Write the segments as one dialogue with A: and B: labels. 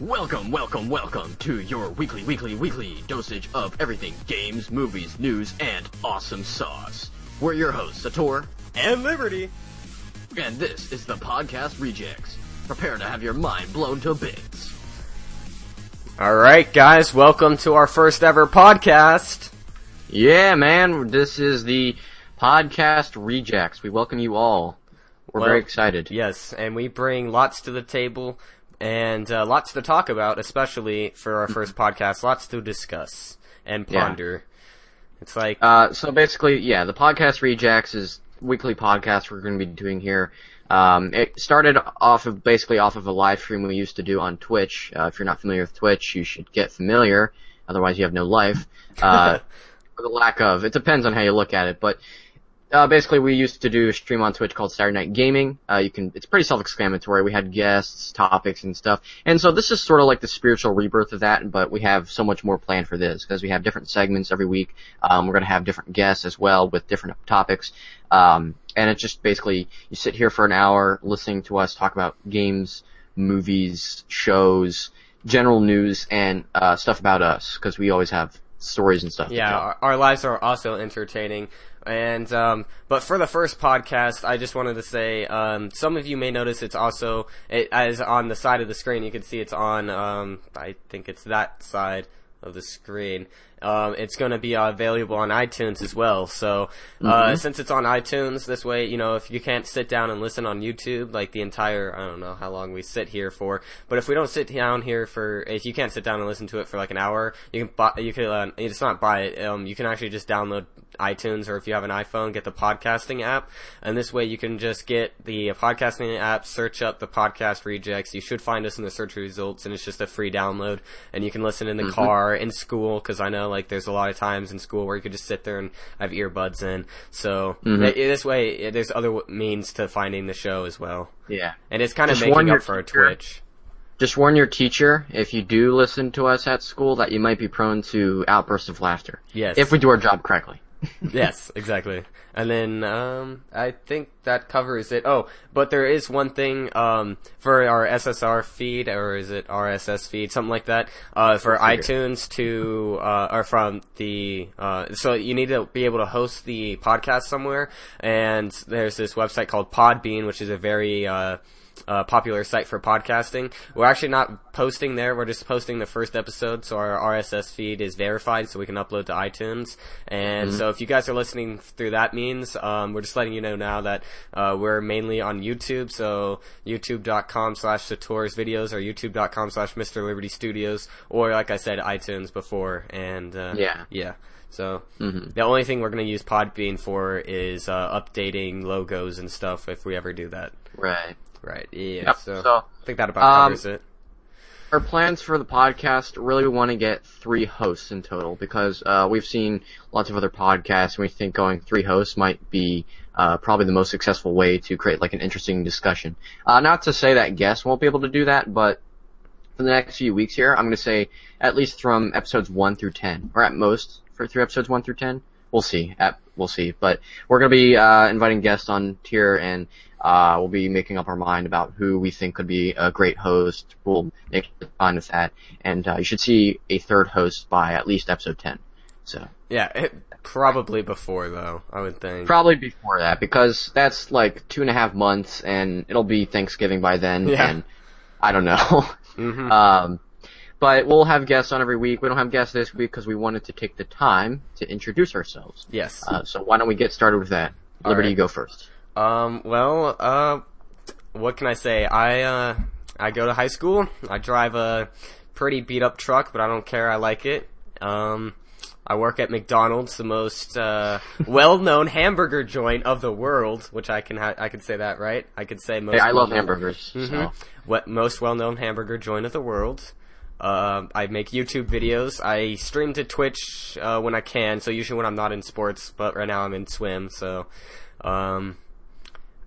A: Welcome, welcome, welcome to your weekly, weekly, weekly dosage of everything games, movies, news, and awesome sauce. We're your hosts, Sator,
B: and Liberty.
A: and this is the Podcast Rejects. Prepare to have your mind blown to bits.
B: Alright, guys, welcome to our first ever podcast.
A: Yeah, man, this is the Podcast Rejects. We welcome you all. We're
B: Well,
A: very excited.
B: Yes, and we bring lots to the table and uh, lots to talk about, especially for our first podcast. Lots to discuss and
A: Yeah.
B: ponder. It's like,
A: Uh, so basically, yeah, the podcast Rejects is weekly podcast we're going to be doing here. Um, it started off of basically off of a live stream we used to do on Twitch. Uh, if you're not familiar with Twitch, you should get familiar. Otherwise, you have no life. Uh, for the lack of, it depends on how you look at it, but uh, basically we used to do a stream on Twitch called Saturday Night Gaming. Uh, you can, it's pretty self-explanatory. We had guests, topics, and stuff. And so this is sort of like the spiritual rebirth of that, but we have so much more planned for this because we have different segments every week. Um, we're going to have different guests as well with different topics. Um, and it's just basically you sit here for an hour listening to us talk about games, movies, shows, general news, and uh, stuff about us because we always have stories and stuff.
B: yeah, our, our lives are also entertaining. And, um, but for the first podcast, I just wanted to say, um, some of you may notice it's also, it, as on the side of the screen, you can see it's on, um, I think it's that side of the screen. Um, it's going to be uh, available on iTunes as well. So, uh, since it's on iTunes, this way, you know, if you can't sit down and listen on YouTube, like the entire, I don't know how long we sit here for, but if we don't sit down here for, if you can't sit down and listen to it for like an hour, you can buy, you can, uh, it's not buy it, um, you can actually just download iTunes or if you have an iPhone, get the podcasting app, and this way you can just get the podcasting app, search up the podcast rejects. You should find us in the search results, and it's just a free download, and you can listen in the car, in school, because I know like there's a lot of times in school where you could just sit there and have earbuds in. So mm-hmm. i- this way, i- there's other w- means to finding the show as well,
A: yeah.
B: and it's kind of
A: Just warn
B: making
A: your
B: up for our
A: teacher.
B: Twitch.
A: Just warn your teacher if you do listen to us at school that you might be prone to outbursts of laughter.
B: Yes.
A: If we do our job correctly.
B: yes, exactly. And then um, I think that covers it. Oh, but there is one thing um, for our SSR feed, or is it RSS feed, something like that, uh, for iTunes to uh, or from the. Uh, so you need to be able to host the podcast somewhere, and there's this website called Podbean, which is a very uh, popular site for podcasting. We're actually not posting there. We're just posting the first episode, so our RSS feed is verified, so we can upload to iTunes. And so, if you guys are listening through that means, um, we're just letting you know now that uh, we're mainly on YouTube. So YouTube.com/slash Sator's videos, or YouTube.com/slash Mr. Liberty Studios, or like I said, iTunes before. And uh,
A: Yeah.
B: yeah. So the only thing we're going to use Podbean for is uh, updating logos and stuff if we ever do that.
A: Right.
B: Right. Yeah.
A: Yep,
B: So,
A: so,
B: I think that about
A: um,
B: covers it.
A: Our plans for the podcast really we want to get three hosts in total because uh, we've seen lots of other podcasts and we think going three hosts might be uh, probably the most successful way to create like an interesting discussion. Uh, not to say that guests won't be able to do that, but for the next few weeks here, I'm going to say at least from episodes one through ten, or at most for through episodes one through ten. We'll see. At, we'll see. But we're going to be uh, inviting guests on tier, and uh, we'll be making up our mind about who we think could be a great host. We'll make fun with that, and uh, you should see a third host by at least episode ten. So
B: Yeah. It, probably before though. I would think.
A: probably before that because that's like two and a half months, and it'll be Thanksgiving by then,
B: Yeah.
A: and I don't know.
B: mm-hmm.
A: Um, but we'll have guests on every week. We don't have guests this week because we wanted to take the time to introduce ourselves.
B: yes.
A: Uh, so why don't we get started with that?
B: All
A: Liberty,
B: right.
A: you go first.
B: Um. Well. Uh. What can I say? I uh. I go to high school. I drive a pretty beat up truck, but I don't care. I like it. Um. I work at McDonald's, the most uh, well-known hamburger joint of the world, which I can ha- I can say that right. I could say most.
A: Hey, I love hamburgers. So.
B: Mhm. What most well-known hamburger joint of the world. Uh, I make YouTube videos. I stream to Twitch uh, when I can. So usually when I'm not in sports, but right now I'm in swim. So, um,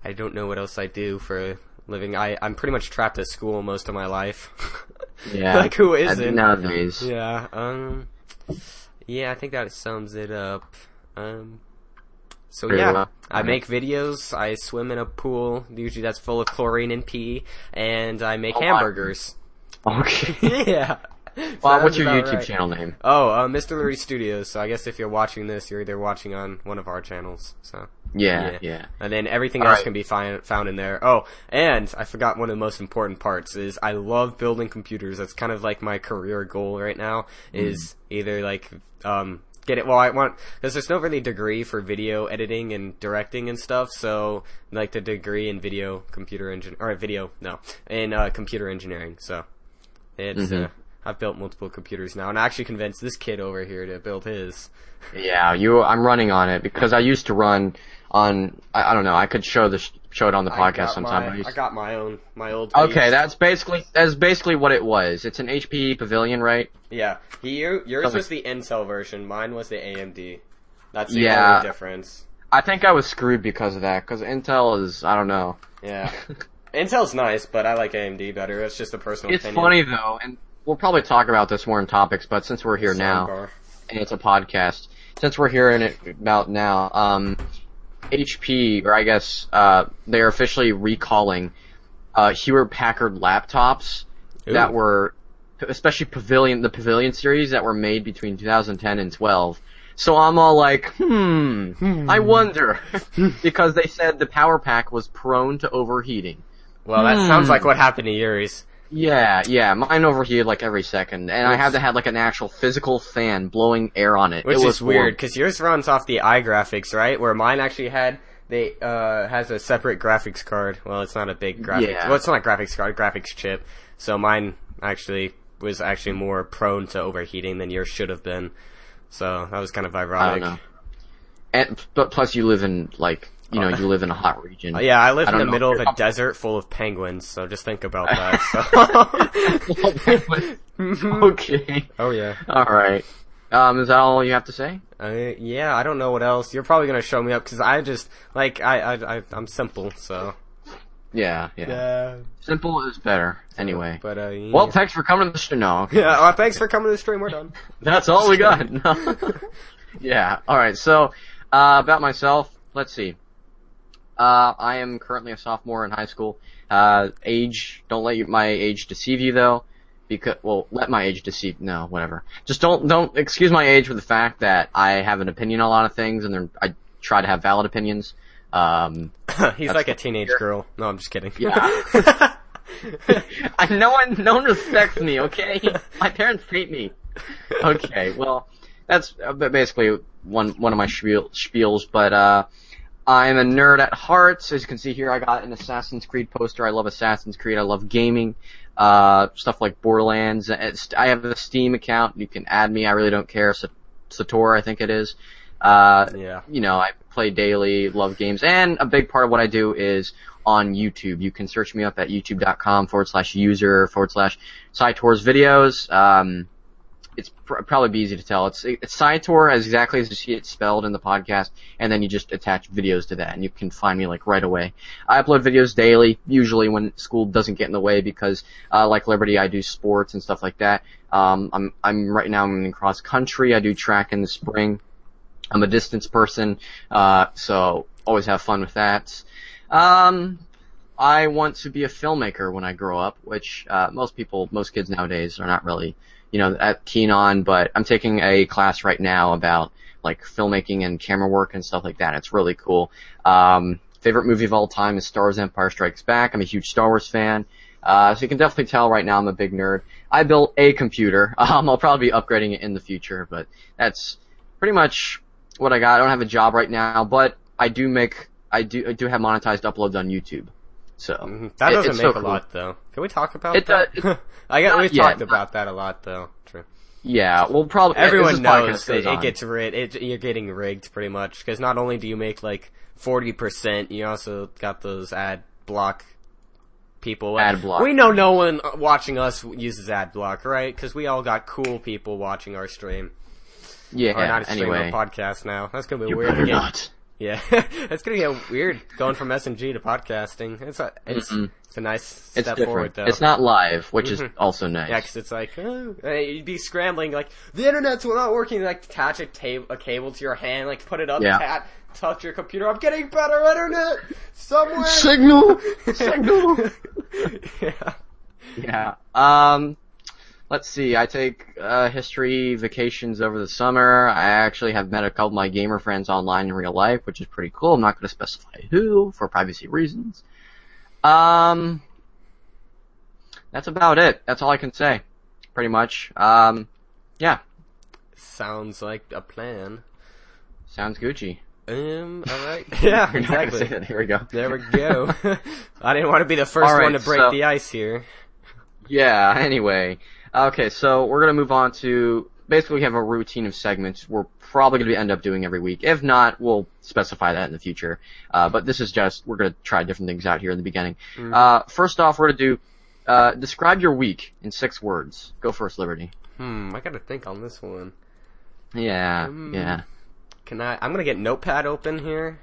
B: I don't know what else I do for a living. I I'm pretty much trapped at school most of my life.
A: Yeah.
B: like who isn't?
A: Nowadays.
B: Yeah. Um. Yeah, I think that sums it up. Um. So
A: Pretty
B: yeah,
A: well.
B: I make videos. I swim in a pool. Usually that's full of chlorine and pee, and I make
A: Oh,
B: hamburgers.
A: Okay.
B: yeah.
A: Well, what's your YouTube
B: right.
A: channel name?
B: Oh, uh, Mr. Lurie Studios. So I guess if you're watching this, you're either watching on one of our channels. So.
A: Yeah,
B: Yeah.
A: yeah.
B: And then everything
A: All
B: else
A: right.
B: can be fi- found in there. Oh, and I forgot one of the most important parts is I love building computers. That's kind of like my career goal right now is either like, um, get it, well I want, cause there's no really degree for video editing and directing and stuff, so like the degree in video computer engine, or video, no, in, uh, computer engineering, so it's,
A: Mhm.
B: uh, I've built multiple computers now and I actually convinced this kid over here to build his.
A: Yeah, you. I'm running on it because I used to run on. I, I don't know. I could show the show it on the
B: I
A: podcast sometime.
B: my-
A: I
B: I got my own, my old.
A: okay, that's basically that's basically what it was. It's an HP Pavilion, right?
B: Yeah, you, yours
A: Something-
B: was the Intel version. Mine was the AMD. That's the
A: Yeah.
B: only difference.
A: I think I was screwed because of that. Because Intel is, I don't know.
B: Yeah, Intel's nice, but I like AMD better. That's just a personal
A: It's
B: opinion.
A: funny though, and we'll probably talk about this more in topics. But since we're here now,
B: Sidebar.
A: and it's a podcast, since we're hearing it about now, um, HP or I guess uh, they're officially recalling uh, Hewlett Packard laptops that were, especially Pavilion, the Pavilion series that were made between 2010 and 12. So I'm all like, hmm, hmm. I wonder, because they said the power pack was prone to overheating.
B: Well, that
A: Hmm.
B: sounds like what happened to yours.
A: Yeah, yeah, mine overheated like every second, and I had to have like an actual physical fan blowing air on it.
B: Which
A: it was
B: is weird, because yours runs off the iGraphics, right? Where mine actually had, they, uh, has a separate graphics card. Well, it's not a big graphics,
A: Yeah.
B: well, it's not a graphics card, graphics chip. So mine actually was actually more prone to overheating than yours should have been. So that was kind of
A: I
B: ironic.
A: don't know. And but plus you live in like you know you live in a hot region.
B: Yeah, I live
A: I
B: in the middle of a desert full of penguins, so just think about that. So.
A: okay.
B: oh yeah.
A: All right. Um, is that all you have to say?
B: Uh, yeah, I don't know what else. You're probably gonna show me up because I just like I I, I I'm simple, so
A: Yeah, yeah. Simple is better. Anyway.
B: But uh, yeah.
A: Well, thanks for coming to the stream. No,
B: yeah. Well, thanks for coming to the stream. We're done.
A: that's all we got. No. yeah. All right. So, uh, about myself. Let's see. Uh, I am currently a sophomore in high school. Uh, age. Don't let my age deceive you though. Because, well, let my age deceive, no, whatever. Just don't, don't excuse my age for the fact that I have an opinion on a lot of things and I try to have valid opinions. Um,
B: He's like a teenage girl. No, I'm just kidding.
A: Yeah. I, no one, no one respects me. Okay, my parents hate me. Okay, well, that's uh, basically one one of my spiel, spiels. But uh, I'm a nerd at heart. As you can see here, I got an Assassin's Creed poster. I love Assassin's Creed. I love gaming, uh, stuff like Borderlands. I have a Steam account. You can add me. I really don't care. Sa- Sator, I think it is. Uh,
B: yeah.
A: you know, I play daily, love games, and a big part of what I do is on YouTube. You can search me up at youtube.com forward slash user forward slash Cytor's videos. Um, it's pr- probably be easy to tell. It's, it's Cytor as exactly as you see it spelled in the podcast, and then you just attach videos to that, and you can find me like right away. I upload videos daily, usually when school doesn't get in the way because, uh, like Liberty, I do sports and stuff like that. Um, I'm, I'm right now I'm in cross country. I do track in the spring. I'm a distance person, uh, so always have fun with that. Um, I want to be a filmmaker when I grow up, which uh, most people, most kids nowadays are not really, you know, that keen on. But I'm taking a class right now about like filmmaking and camera work and stuff like that. It's really cool. Um, favorite movie of all time is Star Wars: Empire Strikes Back. I'm a huge Star Wars fan. Uh, so you can definitely tell right now I'm a big nerd. I built a computer. Um, I'll probably be upgrading it in the future, but that's pretty much what I got. I don't have a job right now, but I do make I do I do have monetized uploads on YouTube. So
B: Mhm. That
A: it-
B: doesn't make
A: so
B: a
A: cool.
B: lot though. Can we talk about
A: It, uh,
B: that? I got. We've talked
A: not-
B: about that a lot though. True.
A: Yeah, well, probably
B: Everyone knows that it gets rigged. It, you're getting rigged pretty much because not only do you make like forty percent, you also got those ad block people.
A: Ad block.
B: We know no one watching us uses ad block, right? Because we all got cool people watching our stream.
A: yeah.
B: Or not a stream,
A: anyway,
B: podcast now. That's gonna be
A: you
B: weird.
A: better not.
B: Yeah, it's gonna get weird going from SNG to podcasting. It's a it's,
A: Mm-mm.
B: it's a nice
A: It's
B: step
A: different.
B: forward though.
A: It's not live, which is
B: Mhm.
A: also nice.
B: Yeah, 'cause it's like oh, you'd be scrambling like the internet's not working. Like attach a, tab- a cable to your hand, like put it up,
A: Yeah.
B: tat, touch your computer. I'm getting better internet somewhere.
A: Signal, signal.
B: yeah.
A: yeah. Um, let's see. I take uh, history vacations over the summer. I actually have met a couple of my gamer friends online in real life, which is pretty cool. I'm not going to specify who for privacy reasons. Um, that's about it. That's all I can say, pretty much. Um, yeah,
B: Sounds like a plan.
A: sounds Gucci.
B: Um, alright. yeah,
A: You're not gonna
B: exactly.
A: say that. Here we go.
B: There we go. I didn't want to be the first
A: right,
B: one to break
A: so-
B: the ice here.
A: Yeah, anyway. Okay, so we're gonna move on to basically we have a routine of segments we're probably gonna end up doing every week. If not, we'll specify that in the future. Uh, but this is just, we're gonna try different things out here in the beginning. Uh, first off, we're gonna do, uh, describe your week in six words. Go first, Liberty.
B: Hmm, I gotta think on this one.
A: Yeah,
B: Um,
A: yeah.
B: Can I? I'm gonna get Notepad open here.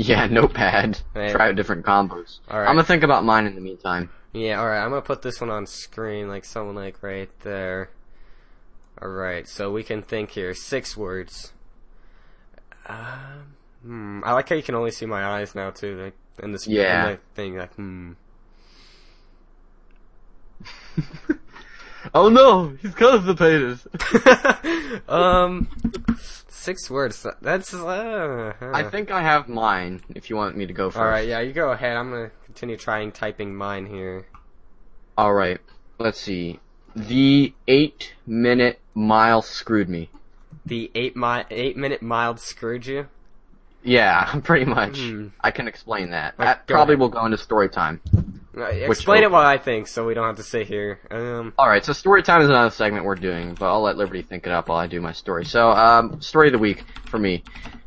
A: Yeah, notepad. Try out different combos.
B: Alright.
A: I'm gonna think about mine in the meantime.
B: Yeah, alright, I'm gonna put this one on screen, like someone like right there. Alright, so we can think here. Six words. Um, hmm, I like how you can only see my eyes now too, like in this
A: Yeah.
B: in thing, like hmm.
A: Oh no, he's constipated.
B: um, six words. That's uh,
A: I think I have mine, if you want me to go first.
B: Alright, yeah, you go ahead. I'm gonna continue trying typing mine here.
A: Alright, let's see. The eight minute mile screwed me.
B: The eight mi- eight minute mile screwed you.
A: Yeah, pretty much.
B: Hmm.
A: I can explain that.
B: Like,
A: that probably
B: ahead.
A: will go into story time.
B: Explain it what I think, so we don't have to sit here. Um,
A: Alright, so story time is another segment we're doing, but I'll let Liberty think it up while I do my story. So, um, story of the week for me.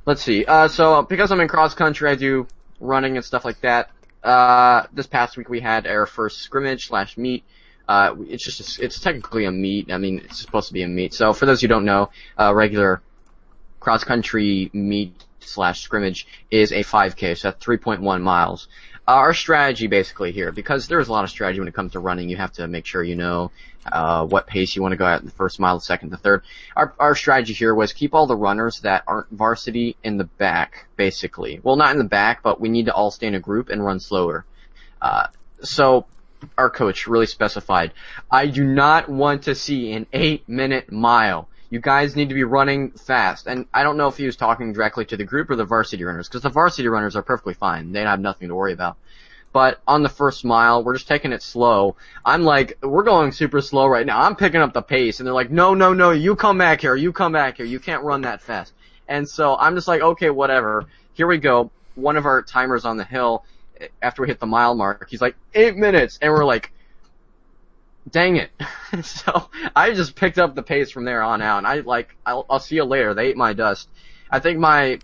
A: Let's see. Uh, so because I'm in cross country, I do running and stuff like that. Uh, this past week we had our first scrimmage slash meet. Uh, it's just, a, it's technically a meet. I mean, it's supposed to be a meet. So for those who don't know, uh, regular cross country meet slash scrimmage is a 5K, so that's 3.1 miles. Our strategy basically here, because there's a lot of strategy when it comes to running, you have to make sure you know uh, what pace you want to go at in the first mile, the second, the third. Our, our strategy here was keep all the runners that aren't varsity in the back, basically. Well, not in the back, but we need to all stay in a group and run slower. Uh, so our coach really specified, I do not want to see an eight minute mile. You guys need to be running fast. And I don't know if he was talking directly to the group or the varsity runners, because the varsity runners are perfectly fine. They have nothing to worry about. But on the first mile, we're just taking it slow. I'm like, we're going super slow right now. I'm picking up the pace, and they're like, no, no, no, you come back here, you come back here, you can't run that fast. And so I'm just like, okay, whatever. Here we go. One of our timers on the hill, after we hit the mile mark, he's like, eight minutes, and we're like, dang it. so I just picked up the pace from there on out, and I like, I'll, I'll see you later. They ate my dust. I think my,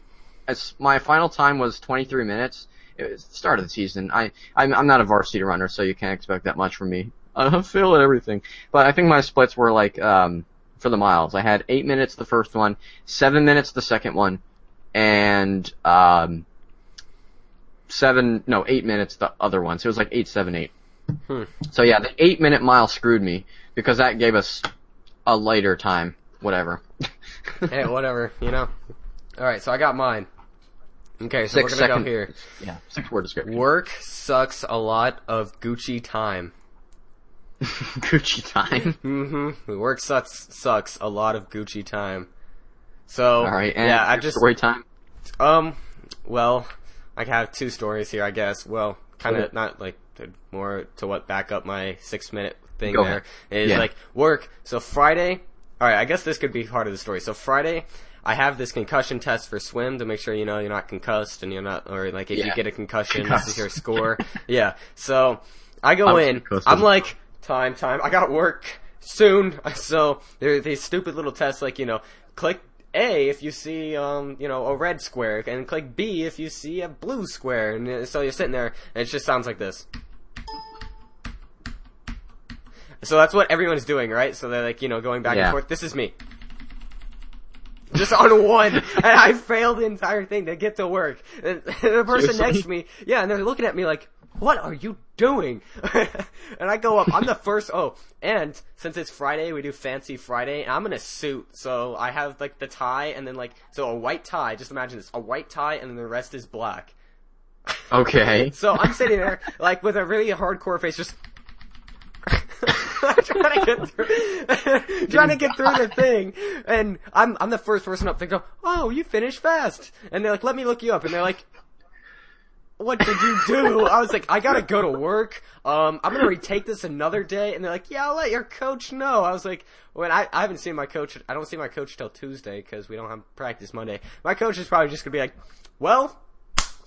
A: my final time was 23 minutes. It was the start of the season. I, I'm, I'm not a varsity runner, so you can't expect that much from me. I at everything. But I think my splits were like, um, for the miles. I had eight minutes the first one, seven minutes the second one, and, um, seven, no, eight minutes the other one. So it was like eight, seven, eight.
B: Hmm.
A: So yeah, the eight minute mile screwed me because that gave us a later time. Whatever.
B: hey, whatever, you know. All right, so I got mine. Okay, so
A: Six
B: we're gonna
A: second-
B: go here.
A: Yeah, six word description.
B: Work sucks a lot of Gucci time.
A: Gucci time.
B: Mm-hmm. Work sucks sucks a lot of Gucci time. So
A: All right, and
B: yeah, I just
A: story time.
B: um, well, I have two stories here, I guess. Well, kind of not like more to what back up my six minute thing
A: Go
B: there
A: ahead.
B: is
A: Yeah.
B: like work. So Friday, all right, I guess this could be part of the story. So Friday. I have this concussion test for swim to make sure you know you're not concussed and you're not, or like if you get a concussion,
A: Concussed.
B: this is your score. yeah. So I go
A: I'm
B: in.
A: concussed.
B: I'm like, time, time. I got work soon. So there are these stupid little tests like, you know, click A if you see, um, you know, a red square, and click B if you see a blue square. And uh, so you're sitting there, and it just sounds like this. So that's what everyone's doing, right? So they're like, you know, going back and forth. This is me. Just on one, and I failed the entire thing to get to work. And the person
A: Seriously?
B: next to me, yeah, and they're looking at me like, "What are you doing?" and I go up. I'm the first. Oh, and since it's Friday, we do Fancy Friday, and I'm in a suit, so I have like the tie, and then like so a white tie. Just imagine this: a white tie, and then the rest is black.
A: Okay.
B: So I'm sitting there like with a really hardcore face, just trying to get through, trying to get through the thing, and I'm I'm the first person up. They go, "Oh, you finished fast," and they're like, "Let me look you up," and they're like, what did you do? I was like, I gotta go to work. Um, I'm gonna retake this another day. And they're like, yeah, I'll let your coach know. I was like, when I, I haven't seen my coach, I don't see my coach till Tuesday because we don't have practice Monday. My coach is probably just gonna be like, well,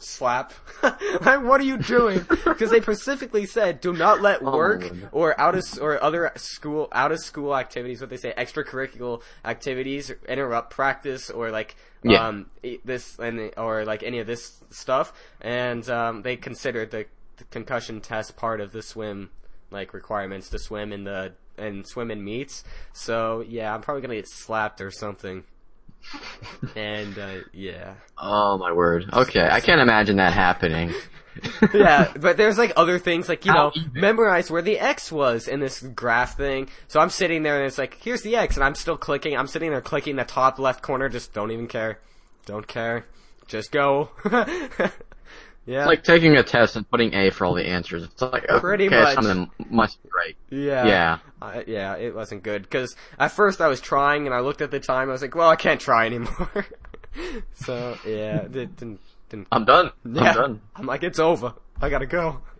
B: slap. like, what are you doing? Because they specifically said, do not let
A: Oh,
B: work or out of or other school out of school activities, what they say, extracurricular activities, interrupt practice or like
A: Yeah.
B: um this and or like any of this stuff. And um, they considered the, the concussion test part of the swim like requirements to swim in the and swim in meets. So yeah, I'm probably gonna get slapped or something. And uh, yeah.
A: Oh my word. Okay, I can't imagine that happening.
B: yeah, but there's like other things like you
A: How
B: know
A: even?
B: memorize where the X was in this graph thing. So I'm sitting there and it's like here's the X and I'm still clicking. I'm sitting there clicking the top left corner. Just don't even care. Don't care. Just go. yeah.
A: like taking a test and putting A for all the answers. It's like
B: Pretty
A: okay,
B: much.
A: some of them must be right.
B: yeah.
A: Yeah.
B: I, yeah, it wasn't good because at first I was trying and I looked at the time. I was like, well, I can't try anymore. so yeah, it didn't didn't.
A: I'm done.
B: yeah.
A: I'm done.
B: I'm like, it's over. I gotta go.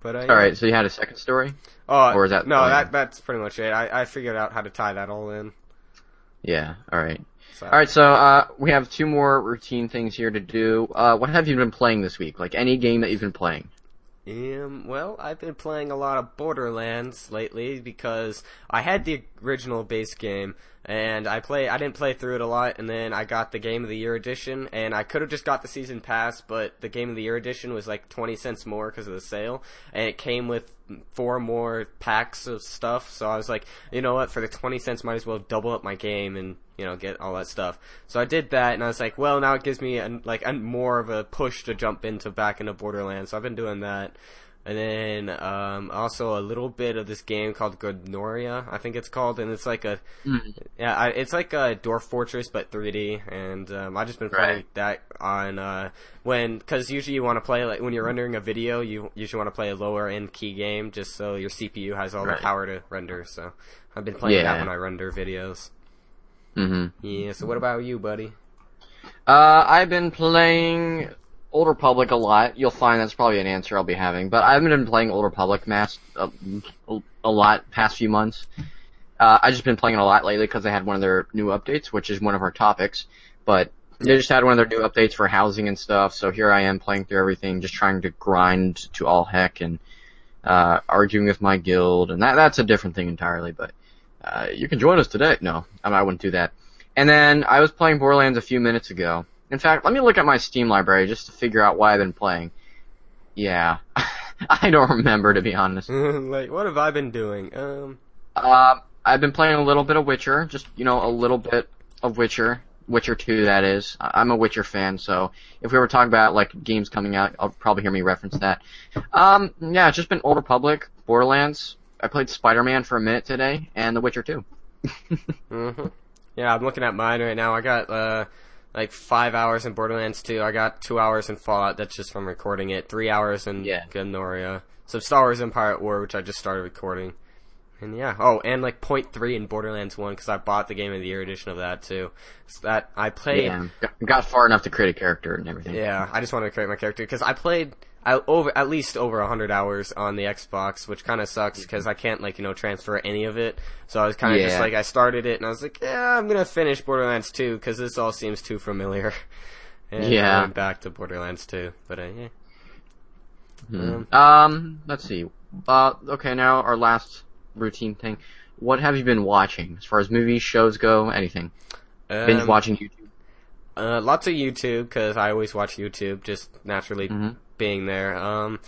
B: But uh,
A: All right, so you had a second story?
B: Oh,
A: Or is that-
B: no? that that's pretty much it. I, I figured out how to tie that all in.
A: Yeah. All right.
B: So.
A: All right. So uh, we have two more routine things here to do. Uh, what have you been playing this week? Like any game that you've been playing?
B: Um, well, I've been playing a lot of Borderlands lately because I had the original base game and I play I didn't play through it a lot and then I got the game of the year edition and I could have just got the season pass but the game of the year edition was like 20 cents more because of the sale and it came with four more packs of stuff so I was like, you know what, for the 20 cents might as well double up my game and you know, get all that stuff. So I did that, and I was like, well, now it gives me an, like a, more of a push to jump into back into Borderlands. So I've been doing that, and then um, also a little bit of this game called Gnomoria, I think it's called, and it's like a yeah, I, it's like a Dwarf Fortress but 3D, and um, I've just been playing
A: Right.
B: that on uh, when because usually you want to play like when you're rendering a video, you usually want to play a lower end key game just so your CPU has all
A: Right.
B: the power to render. So I've been playing that when I render videos.
A: Mm-hmm.
B: Yeah. So what about you, buddy?
A: Uh, I've been playing Old Republic a lot. You'll find that's probably an answer I'll be having. But I haven't been playing Old Republic mass a, a lot past few months. Uh, I've just been playing it a lot lately because they had one of their new updates, which is one of our topics. But they just had one of their new updates for housing and stuff. So here I am playing through everything, just trying to grind to all heck and uh, arguing with my guild, and that that's a different thing entirely. But uh, you can join us today. No, I, I wouldn't do that. And then I was playing Borderlands a few minutes ago. In fact, let me look at my Steam library just to figure out why I've been playing. Yeah, I don't remember to be honest.
B: like, what have I been doing? Um,
A: Uh, I've been playing a little bit of Witcher, just you know, a little bit of Witcher, Witcher Two, that is. I'm a Witcher fan, so if we were talking about like games coming out, I'll probably hear me reference that. Um, yeah, it's just been Old Republic, Borderlands. I played Spider-Man for a minute today, and The Witcher Two.
B: hmm Yeah, I'm looking at mine right now. I got uh like five hours in Borderlands 2. I got two hours in Fallout. That's just from recording it. Three hours in
A: Yeah.
B: Gnomoria. Some Star Wars Empire at War, which I just started recording. And yeah, oh, and like point three in Borderlands 1 because I bought the Game of the Year edition of that too. So that I played.
A: Yeah, got, got far enough to create a character and everything.
B: Yeah, I just wanted to create my character because I played I, over at least over hundred hours on the Xbox, which kind of sucks because I can't like you know transfer any of it. So I was kind of just like I started it and I was like, yeah, I'm gonna finish Borderlands 2 because this all seems too familiar. and
A: Yeah.
B: I went back to Borderlands 2, but uh, yeah. Um,
A: Um, let's see. Uh, okay, now our last routine thing. What have you been watching as far as movies, shows go, anything? Binge
B: um,
A: watching YouTube.
B: Uh, lots of YouTube because I always watch YouTube, just naturally
A: Mhm.
B: Being there. Um,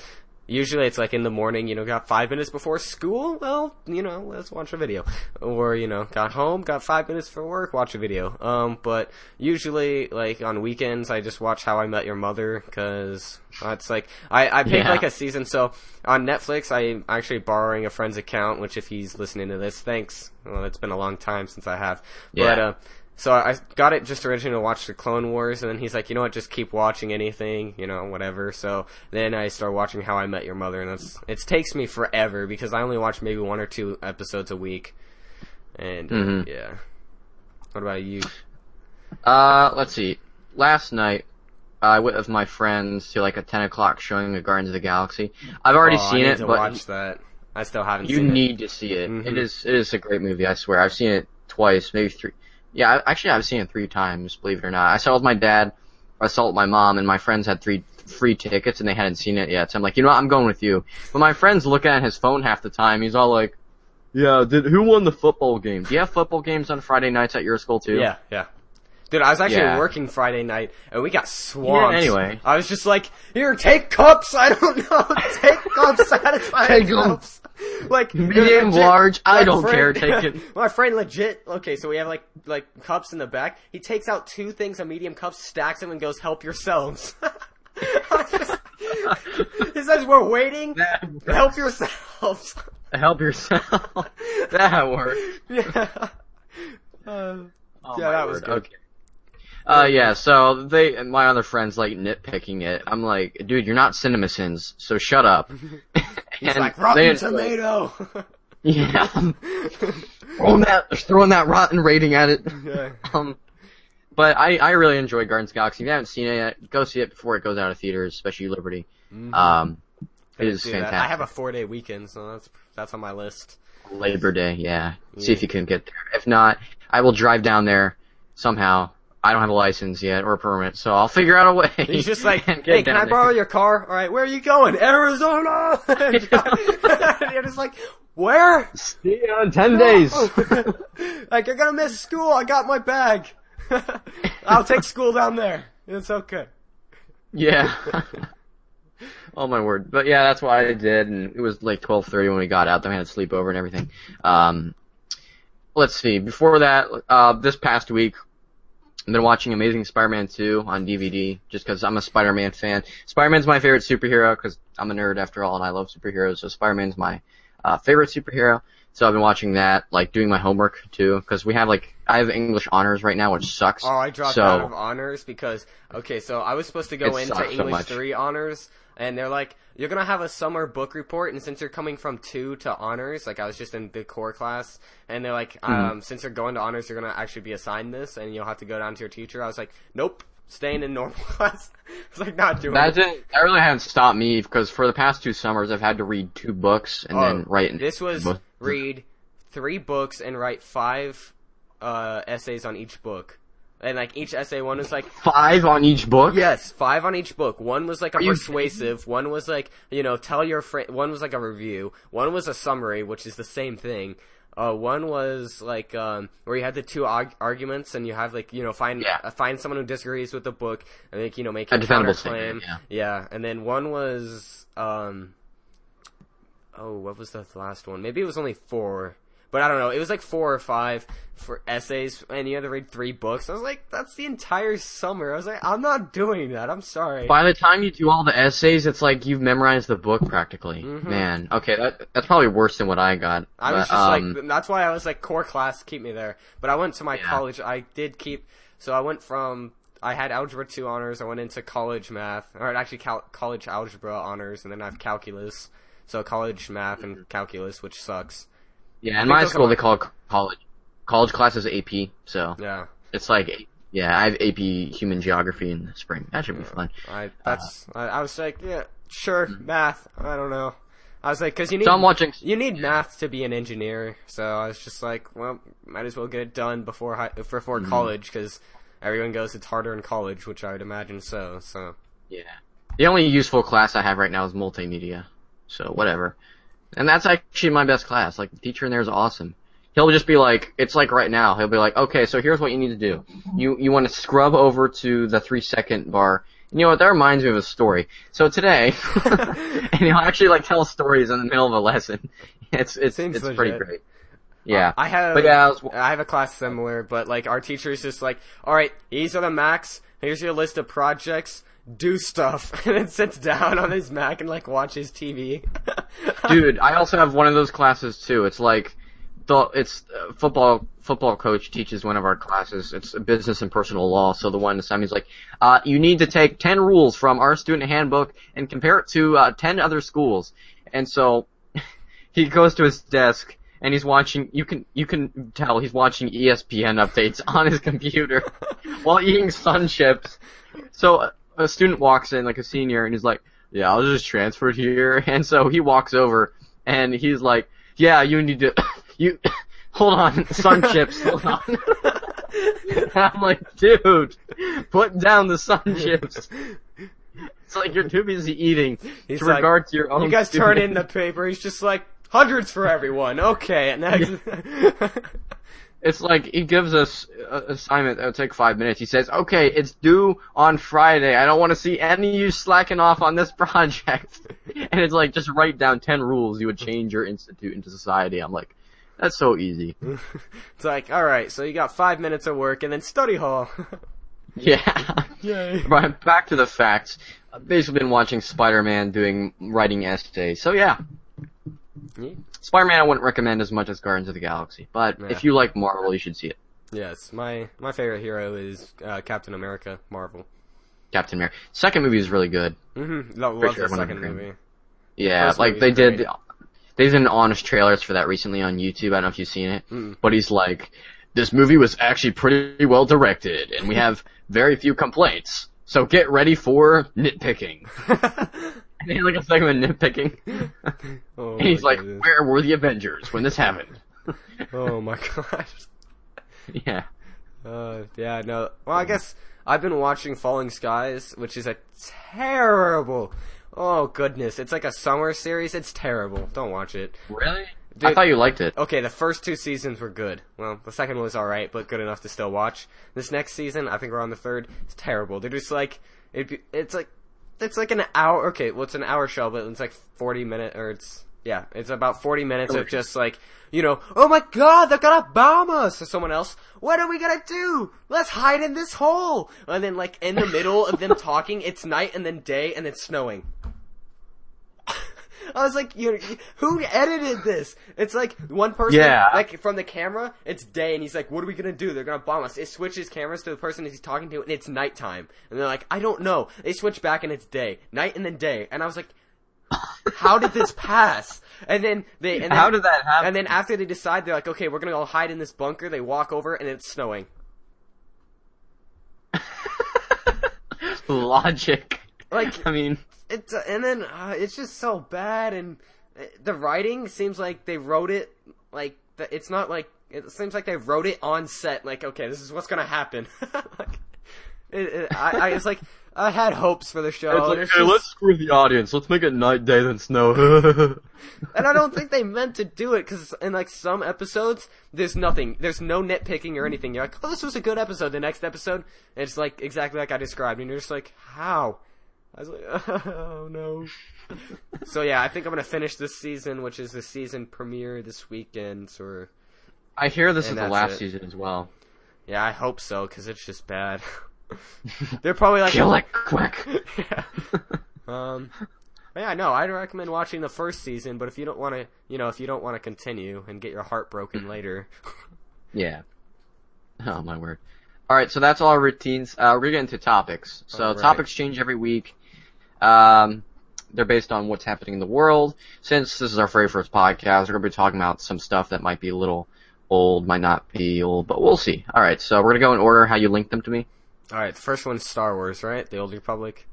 B: usually it's like in the morning, you know, got five minutes before school. Well, you know, let's watch a video. Or you know, got home, got five minutes for work, watch a video. Um, but usually like on weekends, I just watch How I Met Your Mother because it's like I I picked
A: Yeah.
B: like a season. So on Netflix, I'm actually borrowing a friend's account. Which if he's listening to this, thanks. Well, it's been a long time since I have. But
A: Yeah.
B: uh, so I got it just originally to watch the Clone Wars, and then he's like, you know what, just keep watching anything, you know, whatever. So then I start watching How I Met Your Mother, and that's it takes me forever because I only watch maybe one or two episodes a week, and
A: Mhm.
B: yeah. What about you?
A: Uh, let's see. Last night, I went with my friends to like a 10 o'clock showing of Guardians of the Galaxy. I've already
B: Oh,
A: seen
B: need
A: it, but
B: watch that. I still haven't
A: you
B: seen it.
A: need to see it.
B: Mhm.
A: It is it is a great movie. I swear. I've seen it twice, maybe three. Yeah, I, actually, I've seen it three times. Believe it or not, I saw it with my dad. I saw it with my mom, and my friends had three free tickets, and they hadn't seen it yet. So I'm like, you know what? I'm going with you. But my friend's looking at his phone half the time. He's all like, "Yeah, did who won the football game? Do you have football games on Friday nights at your school too?"
B: Yeah, yeah. Dude, I was actually
A: Yeah.
B: working Friday night, and we got swamped.
A: Yeah, anyway.
B: I was just like, here, take cups! I don't know, take cups, satisfying
A: Take 'em.
B: cups! Like,
A: Medium,
B: legit,
A: large, I don't
B: friend-
A: care, take it.
B: my friend legit, okay, so we have like, like cups in the back, he takes out two things of medium cups, stacks them, and goes, help yourselves. Just- he says, we're waiting,
A: That,
B: help yourselves.
A: help yourself. that worked.
B: yeah. Uh,
A: Oh,
B: Yeah, that was
A: word.
B: good.
A: Okay. Uh, yeah, so they, and my other friends like nitpicking it. I'm like, dude, you're not CinemaSins, so shut up.
B: He's
A: And
B: like, rotten tomato!
A: Yeah. throwing that, throwing that rotten rating at it.
B: yeah.
A: Um, but I, I really enjoy the Galaxy. If you haven't seen it yet, go see it before it goes out of theaters, especially Liberty. Um, it is
B: Do that.
A: fantastic.
B: I have a four day weekend, so that's that's on my list.
A: Labor Day, yeah. See if you can get there. If not, I will drive down there somehow. I don't have a license yet or a permit, so I'll figure out a way.
B: He's just like, hey, can I
A: there."
B: borrow your car? All right, where are you going? Arizona. And you're just like, where?
A: See you in ten days.
B: like you're gonna miss school. I got my bag. I'll take school down there. It's okay.
A: yeah. oh my word. But yeah, that's what I did, and it was like twelve thirty when we got out. Then we had a sleepover and everything. Um, let's see. Before that, uh, this past week, I've been watching Amazing Spider-Man 2 on DVD just because I'm a Spider-Man fan. Spider-Man's my favorite superhero because I'm a nerd after all and I love superheroes. So Spider-Man's my uh, favorite superhero. So I've been watching that, like doing my homework too, because we have like I have English honors right now, which sucks.
B: Oh, I dropped
A: so,
B: out of honors because okay, so I was supposed to go into
A: sucks so
B: English three honors, and they're like, you're gonna have a summer book report, and since you're coming from two to honors, like I was just in the core class, and they're like,
A: Hmm.
B: um, since you're going to honors, you're gonna actually be assigned this, and you'll have to go down to your teacher. I was like, nope, staying in normal class. it's like, not doing
A: That
B: it.
A: didn't. That really hasn't stopped me because for the past two summers I've had to read two books and then
B: Oh,
A: write.
B: This was
A: book.
B: read three books and write five uh, essays on each book. And like each essay, one was like
A: five on each book.
B: Yes, five on each book. One was like a persuasive. One was like you know tell your friend. One was like a review. One was a summary, which is the same thing. Uh, one was like um, where you had the two arg- arguments, and you have like you know find
A: Yeah.
B: uh, find someone who disagrees with the book, and like you know make
A: A
B: a
A: defendable
B: counterclaim.
A: statement,
B: yeah, and then one was um, oh, what was the last one? Maybe it was only four. But I don't know. It was like four or five for essays, and you had to read three books. I was like, that's the entire summer. I was like, I'm not doing that. I'm sorry.
A: By the time you do all the essays, it's like you've memorized the book practically. Man, okay, that that's probably worse than what I got.
B: Mm-hmm. I was
A: but,
B: just
A: um,
B: like, that's why I was like, core class, keep me there. But I went to my
A: Yeah.
B: college. I did keep. So I went from. I had algebra two honors. I went into college math, or actually cal- college algebra honors, and then I have calculus. So college math and calculus, which sucks.
A: Yeah, in my school they call college. College classes AP, so
B: Yeah,
A: it's like yeah, I have AP Human Geography in the spring. That should be fun.
B: I that's. I, I was like, yeah, sure, math. I don't know. I was like, because you need
A: So I'm watching.
B: you need math to be an engineer. So I was just like, well, might as well get it done before high, before
A: Mm-hmm.
B: college because everyone goes it's harder in college, which I would imagine so. So
A: Yeah. The only useful class I have right now is multimedia. So whatever. And that's actually my best class. Like the teacher in there is awesome. He'll just be like, it's like right now. He'll be like, okay, so here's what you need to do. Mm-hmm. You you want to scrub over to the three second bar. And you know what? That reminds me of a story. So today, and he'll actually like tell stories in the middle of a lesson. It's it's
B: Seems
A: it's pretty great. Yeah.
B: I have
A: But yeah, I was-
B: I have a class similar, but like our teacher is just like, all right, these are the max. Here's your list of projects. Do stuff, and then sits down on his Mac and like watches TV.
A: Dude, I also have one of those classes too. It's like the it's uh, football football coach teaches one of our classes. It's business and personal law. So the one assignment is like, uh, you need to take ten rules from our student handbook and compare it to uh, ten other schools. And so he goes to his desk and he's watching. You can you can tell he's watching ESPN updates on his computer while eating sun chips. So a- student walks in, like a senior, and he's like, "Yeah, I was just transferred here." And so he walks over and he's like, "Yeah, you need to you hold on, sun chips, hold on." I'm like, dude, put down the sun chips. It's like you're too busy eating
B: He's
A: to
B: like,
A: regard to your own.
B: You guys turn in the paper. He's just like hundreds for everyone. Okay, and next.
A: It's like he gives us an assignment that'll take five minutes. He says, "Okay, it's due on Friday. I don't want to see any of you slacking off on this project." and it's like, just write down ten rules you would change your institute into society. I'm like, that's so easy.
B: it's like, all right, so you got five minutes of work and then study hall.
A: Yeah.
B: Yay.
A: But back to the facts. I've basically been watching Spider-Man doing writing essays. So Yeah. Spider-Man I wouldn't recommend as much as Guardians of the Galaxy, but
B: Yeah.
A: if you like Marvel, you should see it.
B: Yes, my my favorite hero is uh, Captain America, Marvel.
A: Captain America. Second movie is really good.
B: Mm-hmm. Love,
A: For
B: love
A: sure,
B: the second movie.
A: Yeah,
B: First
A: like they did.
B: great.
A: They did an honest trailers for that recently on YouTube. I don't know if you've seen it,
B: Mm.
A: but he's like, "This movie was actually pretty well directed, and we have very few complaints. So get ready for nitpicking." like a segment nitpicking,
B: oh,
A: and he's like,
B: goodness.
A: "Where were the Avengers when this happened?"
B: oh my gosh.
A: yeah.
B: Uh, yeah, no. Well, I guess I've been watching Falling Skies, which is a terrible. Oh goodness, it's like a summer series. It's terrible. Don't watch it.
A: Really? I thought you liked it.
B: Okay, the first two seasons were good. Well, the second one was alright, but good enough to still watch. This next season, I think we're on the third. It's terrible. They're just like, it, it's like, it's like an hour. Okay, well, it's an hour show, but it's like forty minute, or it's yeah, it's about forty minutes of just like, you know, oh my god, they're gonna bomb us, or someone else. What are we gonna do? Let's hide in this hole. And then like in the middle of them talking, it's night and then day and it's snowing. I was like, you, who edited this? It's like one person,
A: Yeah.
B: like from the camera, it's day, and he's like, "What are we gonna do? They're gonna bomb us." It switches cameras to the person he's talking to, and it's nighttime, and they're like, "I don't know." They switch back, and it's day, night, and then day, and I was like, "How did this pass?" And then they, and then,
A: How did that happen?
B: And then after they decide, they're like, "Okay, we're gonna go hide in this bunker." They walk over, and it's snowing.
A: Logic.
B: Like,
A: I mean,
B: it's and then uh, it's just so bad and uh, the writing seems like they wrote it like it's not like it seems like they wrote it on set like okay this is what's gonna happen. Like it, it, I, I it's like I had hopes for the show
A: it's like,
B: it's
A: hey,
B: just-
A: let's screw the audience. Let's make it night, day, then snow.
B: and I don't think they meant to do it because in like some episodes there's nothing there's no nitpicking or anything. You're like oh this was a good episode. The next episode it's like exactly like I described. And you're just like how I was like oh no so yeah I think I'm gonna finish this season which is the season premiere this weekend or
A: I hear this is the last
B: it.
A: season as well.
B: yeah I hope so because it's just bad they're probably like
A: Kill it quick.
B: yeah. Um, yeah, no, I'd recommend watching the first season, but if you don't want to, you know, if you don't want to continue and get your heart broken later,
A: Yeah. Oh my word. Alright, so that's all our routines. Uh, we're getting into topics. So
B: Alright.
A: topics change every week. Um, they're based on what's happening in the world. Since this is our very first podcast, we're gonna be talking about some stuff that might be a little old, might not be old, but we'll see. Alright, so we're gonna go in order how you link them to me.
B: all right, the first one's Star Wars, right? The Old Republic.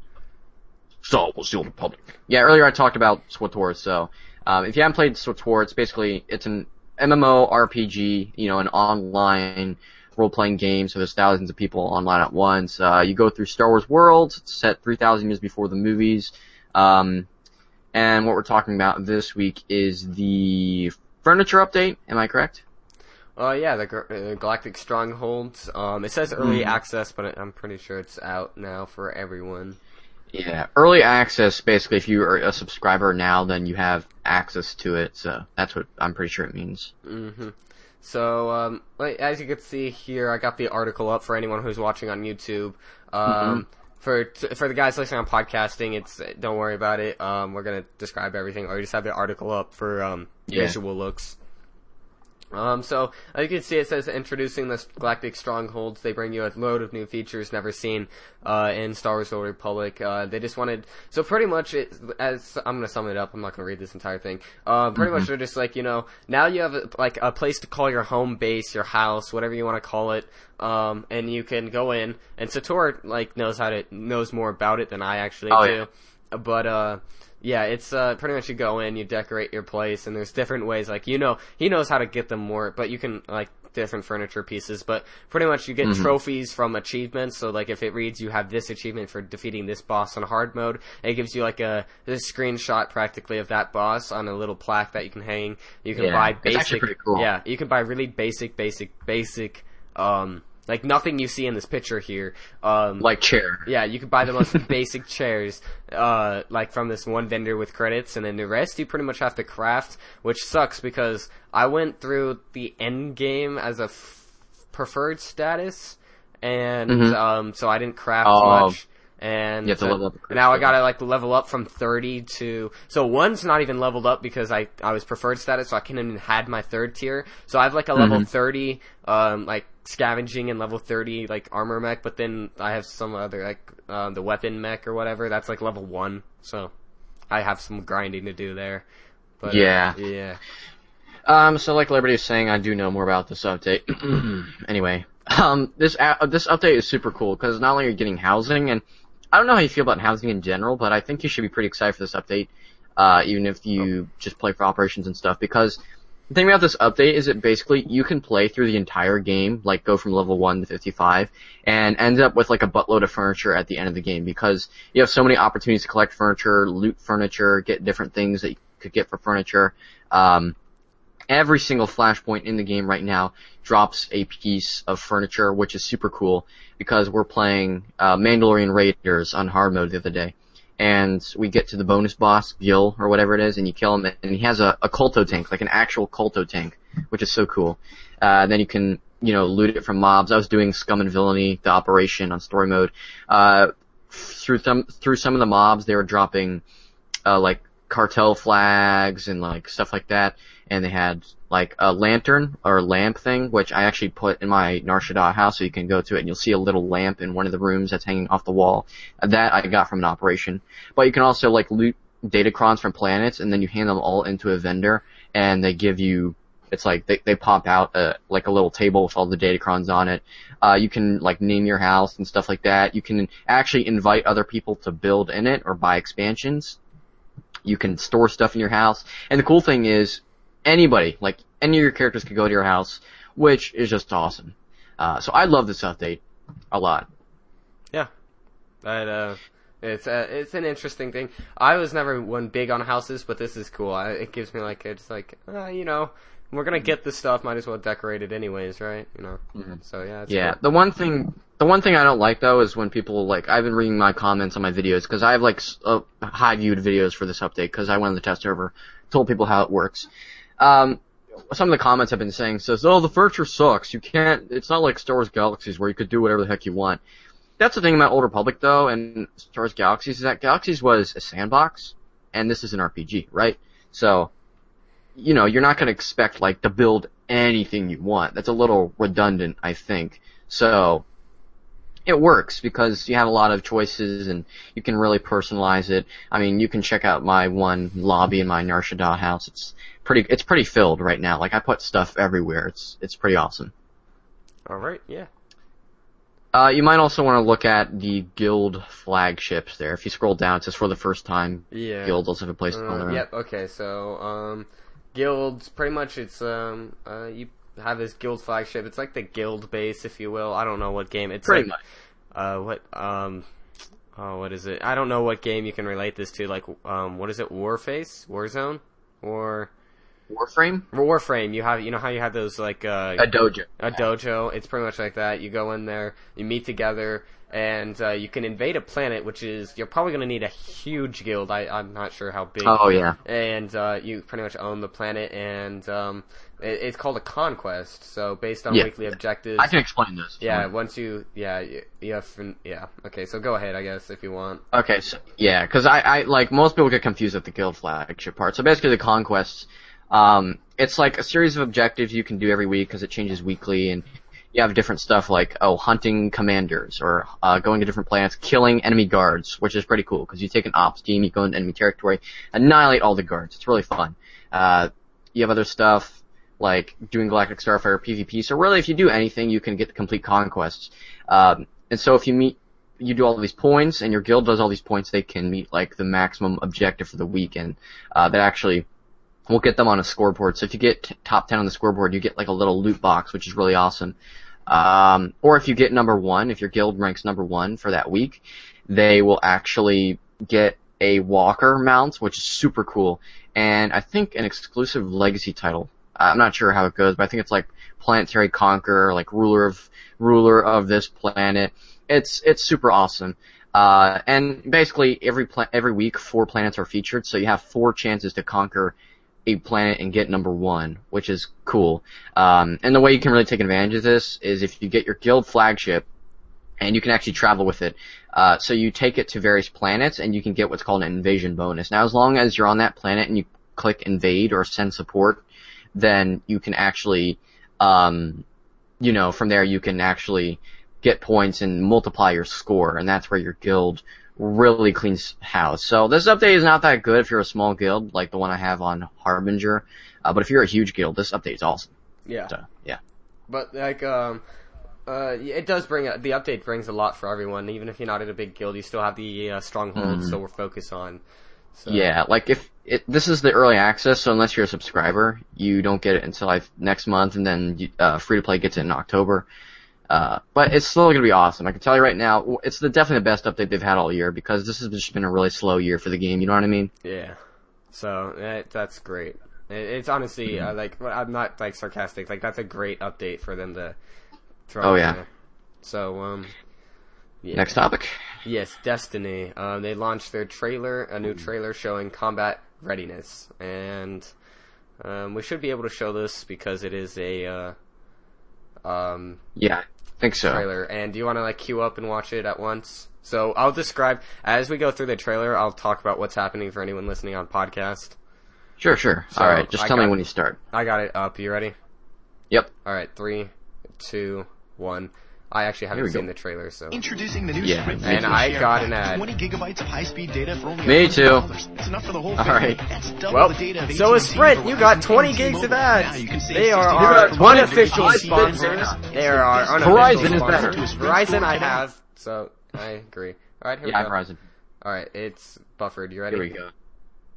A: Star Wars The Old Republic. Yeah, earlier I talked about SWTOR, so um, if you haven't played SWTOR, it's basically it's an MMO RPG, you know, an online role-playing game. So there's thousands of people online at once. Uh, you go through Star Wars worlds, it's set 3,000 years before the movies. Um, and what we're talking about this week is the furniture update. Am I correct?
B: Oh yeah, the uh, Galactic Strongholds. Um, it says early access, but I'm pretty sure it's out now for everyone.
A: Yeah, early access. Basically, if you are a subscriber now, then you have access to it. So that's what I'm pretty sure it means.
B: hmm So, um, like, as you can see here, I got the article up for anyone who's watching on YouTube. Um, for t- for the guys listening on podcasting, it's don't worry about it. Um, we're gonna describe everything, or you just have the article up for um
A: Yeah.
B: visual looks. Um, so as you can see, it says introducing the Galactic Strongholds. They bring you a load of new features never seen uh, in Star Wars: Old Republic. Uh, they just wanted so pretty much it, as I'm gonna sum it up. I'm not gonna read this entire thing. Uh, pretty much they're just like you know now you have a, like a place to call your home base, your house, whatever you want to call it. Um, and you can go in and Sator like knows how to knows more about it than I actually
A: Oh,
B: do. But uh, yeah, it's uh, pretty much you go in, you decorate your place, and there's different ways. Like you know, he knows how to get them more, but you can like different furniture pieces. But pretty much you get trophies from achievements. So like if it reads you have this achievement for defeating this boss on hard mode, it gives you like a this screenshot practically of that boss on a little plaque that you can hang. You can
A: Yeah,
B: buy basic.
A: cool.
B: Yeah, you can buy really basic, basic, basic. Um, like nothing you see in this picture here. Um,
A: Like chair.
B: yeah, you could buy the most basic chairs, uh, like from this one vendor with credits, and then the rest you pretty much have to craft, which sucks because I went through the end game as a f- preferred status, and um, so I didn't craft
A: Mm-hmm. Oh.
B: much. And
A: You have to level up
B: now I gotta like level up from 30 to, so one's not even leveled up because I, I was preferred status, so I couldn't even had my third tier. So I have like a level
A: Mm-hmm.
B: 30, um, like scavenging and level 30, like armor mech, but then I have some other, like, um, the weapon mech or whatever, that's like level 1, so I have some grinding to do there. But, uh,
A: Yeah.
B: yeah.
A: Um, so like Liberty is saying, I do know more about this update. anyway, um, this uh, this update is super cool because not only are you getting housing, and I don't know how you feel about housing in general, but I think you should be pretty excited for this update, uh, even if you just play for operations and stuff. Because the thing about this update is that basically you can play through the entire game, like go from level one to 55, and end up with like a buttload of furniture at the end of the game because you have so many opportunities to collect furniture, loot furniture, get different things that you could get for furniture. Um, every single flashpoint in the game right now drops a piece of furniture, which is super cool because we're playing uh, Mandalorian Raiders on hard mode the other day. And we get to the bonus boss, Gil, or whatever it is, and you kill him, and he has a, a kolto tank, like an actual kolto tank, which is so cool. Uh, then you can, you know, loot it from mobs. I was doing Scum and Villainy, the operation on story mode. Uh, through some, through some of the mobs, they were dropping, uh, like cartel flags and like stuff like that. And they had like a lantern or lamp thing, which I actually put in my Nar Shaddaa house so you can go to it and you'll see a little lamp in one of the rooms that's hanging off the wall. That I got from an operation. But you can also like loot datacrons from planets and then you hand them all into a vendor and they give you it's like they, they pop out uh like a little table with all the datacrons on it. Uh, you can like name your house and stuff like that. You can actually invite other people to build in it or buy expansions. You can store stuff in your house. And the cool thing is, anybody, like any of your characters could go to your house, which is just awesome. Uh, so I love this update a lot.
B: Yeah, that uh, it's uh, it's an interesting thing. I was never one big on houses, but this is cool. I, it gives me like it's like uh, you know we're gonna get this stuff, might as well decorate it anyways, right? You know. So yeah. It's
A: Yeah,
B: cool.
A: the one thing, the one thing I don't like though is when people like, I've been reading my comments on my videos because I have like uh, high viewed videos for this update because I went on the test server, told people how it works. Um, some of the comments have been saying says, oh, the furniture sucks. You can't. It's not like Star Wars Galaxies where you could do whatever the heck you want. That's the thing about Old Republic though, and Star Wars Galaxies is that Galaxies was a sandbox, and this is an RPG, right? So, you know, you're not going to expect like to build anything you want. That's a little redundant, I think. So, it works because you have a lot of choices and you can really personalize it. I mean, you can check out my one lobby in my Nar Shaddaa house. It's pretty, it's pretty filled right now. Like I put stuff everywhere. It's, it's pretty awesome.
B: All right. Yeah.
A: Uh, you might also want to look at the guild flagships there. If you scroll down, it says for the first time,
B: Yeah.
A: guilds also have a place to call
B: Uh,
A: their own.
B: yep. Okay. So, um, guilds. Pretty much, it's um, uh, you have this guild flagship. It's like the guild base, if you will. I don't know what game. It's
A: Pretty
B: like,
A: much.
B: Uh, what um, oh, what is it? I don't know what game you can relate this to. Like, um, what is it? Warface, Warzone, or
A: Warframe?
B: Warframe. You have, you know how you have those like uh,
A: A dojo.
B: a dojo. It's pretty much like that. You go in there, you meet together, and uh, you can invade a planet, which is you're probably going to need a huge guild. I, I'm not sure how big.
A: Oh yeah.
B: And uh, you pretty much own the planet, and um, it, it's called a conquest. So based on
A: Yeah.
B: weekly objectives.
A: I can explain this.
B: yeah, once you, yeah, you, you have, yeah. Okay, so go ahead, I guess, if you want.
A: Okay, so yeah, because I, I like most people get confused with the guild flagship part. So basically, the conquests, Um, it's like a series of objectives you can do every week because it changes weekly, and you have different stuff like oh hunting commanders or uh, going to different planets, killing enemy guards, which is pretty cool because you take an ops team, you go into enemy territory, annihilate all the guards. It's really fun. Uh, you have other stuff like doing Galactic Starfighter PvP. So really, if you do anything, you can get complete conquests. Um, and so if you meet, you do all these points, and your guild does all these points, they can meet like the maximum objective for the week, and uh, that actually will get them on a scoreboard. So if you get t- top 10 on the scoreboard, you get like a little loot box, which is really awesome. Um, or if you get number one, if your guild ranks number one for that week, they will actually get a walker mount, which is super cool, and I think an exclusive legacy title. I'm not sure how it goes, but I think it's like planetary conqueror, like ruler of ruler of this planet. It's it's super awesome. Uh, and basically every pla- every week four planets are featured, so you have four chances to conquer a planet and get number one, which is cool. Um, and the way you can really take advantage of this is if you get your guild flagship, and you can actually travel with it. Uh, so you take it to various planets, and you can get what's called an invasion bonus. Now, as long as you're on that planet and you click invade or send support, then you can actually, um, you know, from there you can actually get points and multiply your score, and that's where your guild really clean house. So this update is not that good if you're a small guild, like the one I have on Harbinger, uh, but if you're a huge guild, this update is awesome.
B: Yeah.
A: So, yeah.
B: But like, um, uh, it does bring the update brings a lot for everyone. Even if you're not in a big guild, you still have the uh, strongholds, so we're focused on. So.
A: Yeah, like if it, this is the early access, so unless you're a subscriber, you don't get it until like next month, and then you, uh, free to play gets it in October. Uh, but it's still gonna be awesome. I can tell you right now, it's the definitely the best update they've had all year because this has just been a really slow year for the game. You know what I mean?
B: Yeah. So that, that's great. It, it's honestly
A: Mm-hmm.
B: uh, like I'm not like sarcastic. Like that's a great update for them to throw.
A: Oh, yeah.
B: there. So um. Yeah.
A: Next topic.
B: Yes, Destiny. Um, they launched their trailer, a new trailer showing combat readiness, and um, we should be able to show this because it is a uh, um,
A: Yeah, I think so.
B: trailer. And do you want to like queue up and watch it at once? So I'll describe as we go through the trailer. I'll talk about what's happening for anyone listening on podcast.
A: Sure, sure.
B: So,
A: all right, just
B: I
A: tell me
B: got-
A: when you start.
B: I got it up. You ready?
A: Yep.
B: All right, three, two, one. I actually haven't seen
A: go.
B: the trailer, so
C: Introducing the new
A: Yeah.
C: Sprint
B: And I got an ad.
C: 20 gigabytes of high-speed data for only
A: Me too.
C: It's enough for the whole family.
A: right.
C: That's double
B: Well,
C: the data of
B: so is Sprint. You got 20 gigs of ads.
C: Now you can save
B: They are
C: 60
B: our
C: dollars
B: unofficial
C: on
B: sponsors. They are our
A: Verizon
B: unofficial
A: is better.
B: Verizon I have, so I agree. All right, here
A: Yeah,
B: we go.
A: Verizon.
B: All right, it's buffered. You ready?
A: Here we go.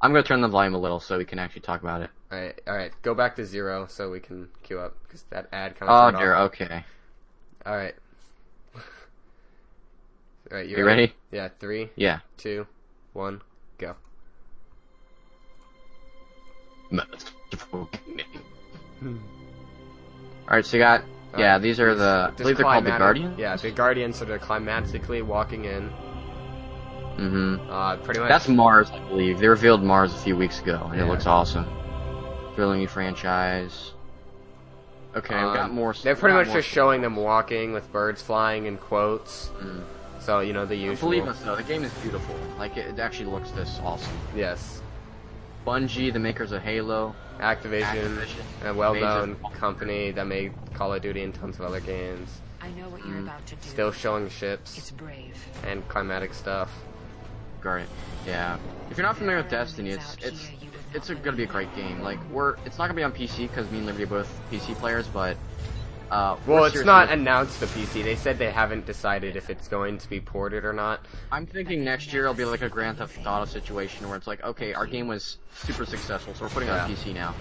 A: I'm gonna turn the volume a little so we can actually talk about it.
B: All right, all right. Go back to zero so we can queue up because that ad kind
A: Oh
B: of.
A: dear. Okay.
B: All right. All right, you
A: You ready?
B: Yeah, three,
A: Yeah.
B: two, one, go.
A: All right, so you got. Yeah, these are the. I believe they're called the Guardians.
B: Yeah, the Guardians are climatically walking in.
A: Mm-hmm.
B: Uh, pretty much.
A: That's Mars, I believe. They revealed Mars a few weeks ago, and
B: Yeah.
A: it looks awesome. Thrilling new franchise. Okay, I've got
B: Um,
A: more.
B: They're pretty much just showing them walking with birds flying in quotes.
A: Mm.
B: So you know the usual.
A: Believe us though, the game is beautiful. Like it, it actually looks this awesome.
B: Yes.
A: Bungie, the makers of Halo,
B: Activision,
A: Activision,
B: a well-known
A: major-
B: company that made Call of Duty and tons of other games.
D: I know what you're mm. about to do.
B: Still showing ships
D: It's brave.
B: and climatic stuff.
A: Great. Yeah. If you're not familiar with Destiny, it's it's it's a, gonna be a great game. Like we're it's not gonna be on PC because me and Liberty are both PC players, but uh,
B: Well, it's not
A: looking-
B: announced to PC. They said they haven't decided if it's going to be ported or not.
A: I'm thinking next year it'll be like a Grand Theft Auto situation where it's like, okay, our game was super successful, so we're putting it on PC now.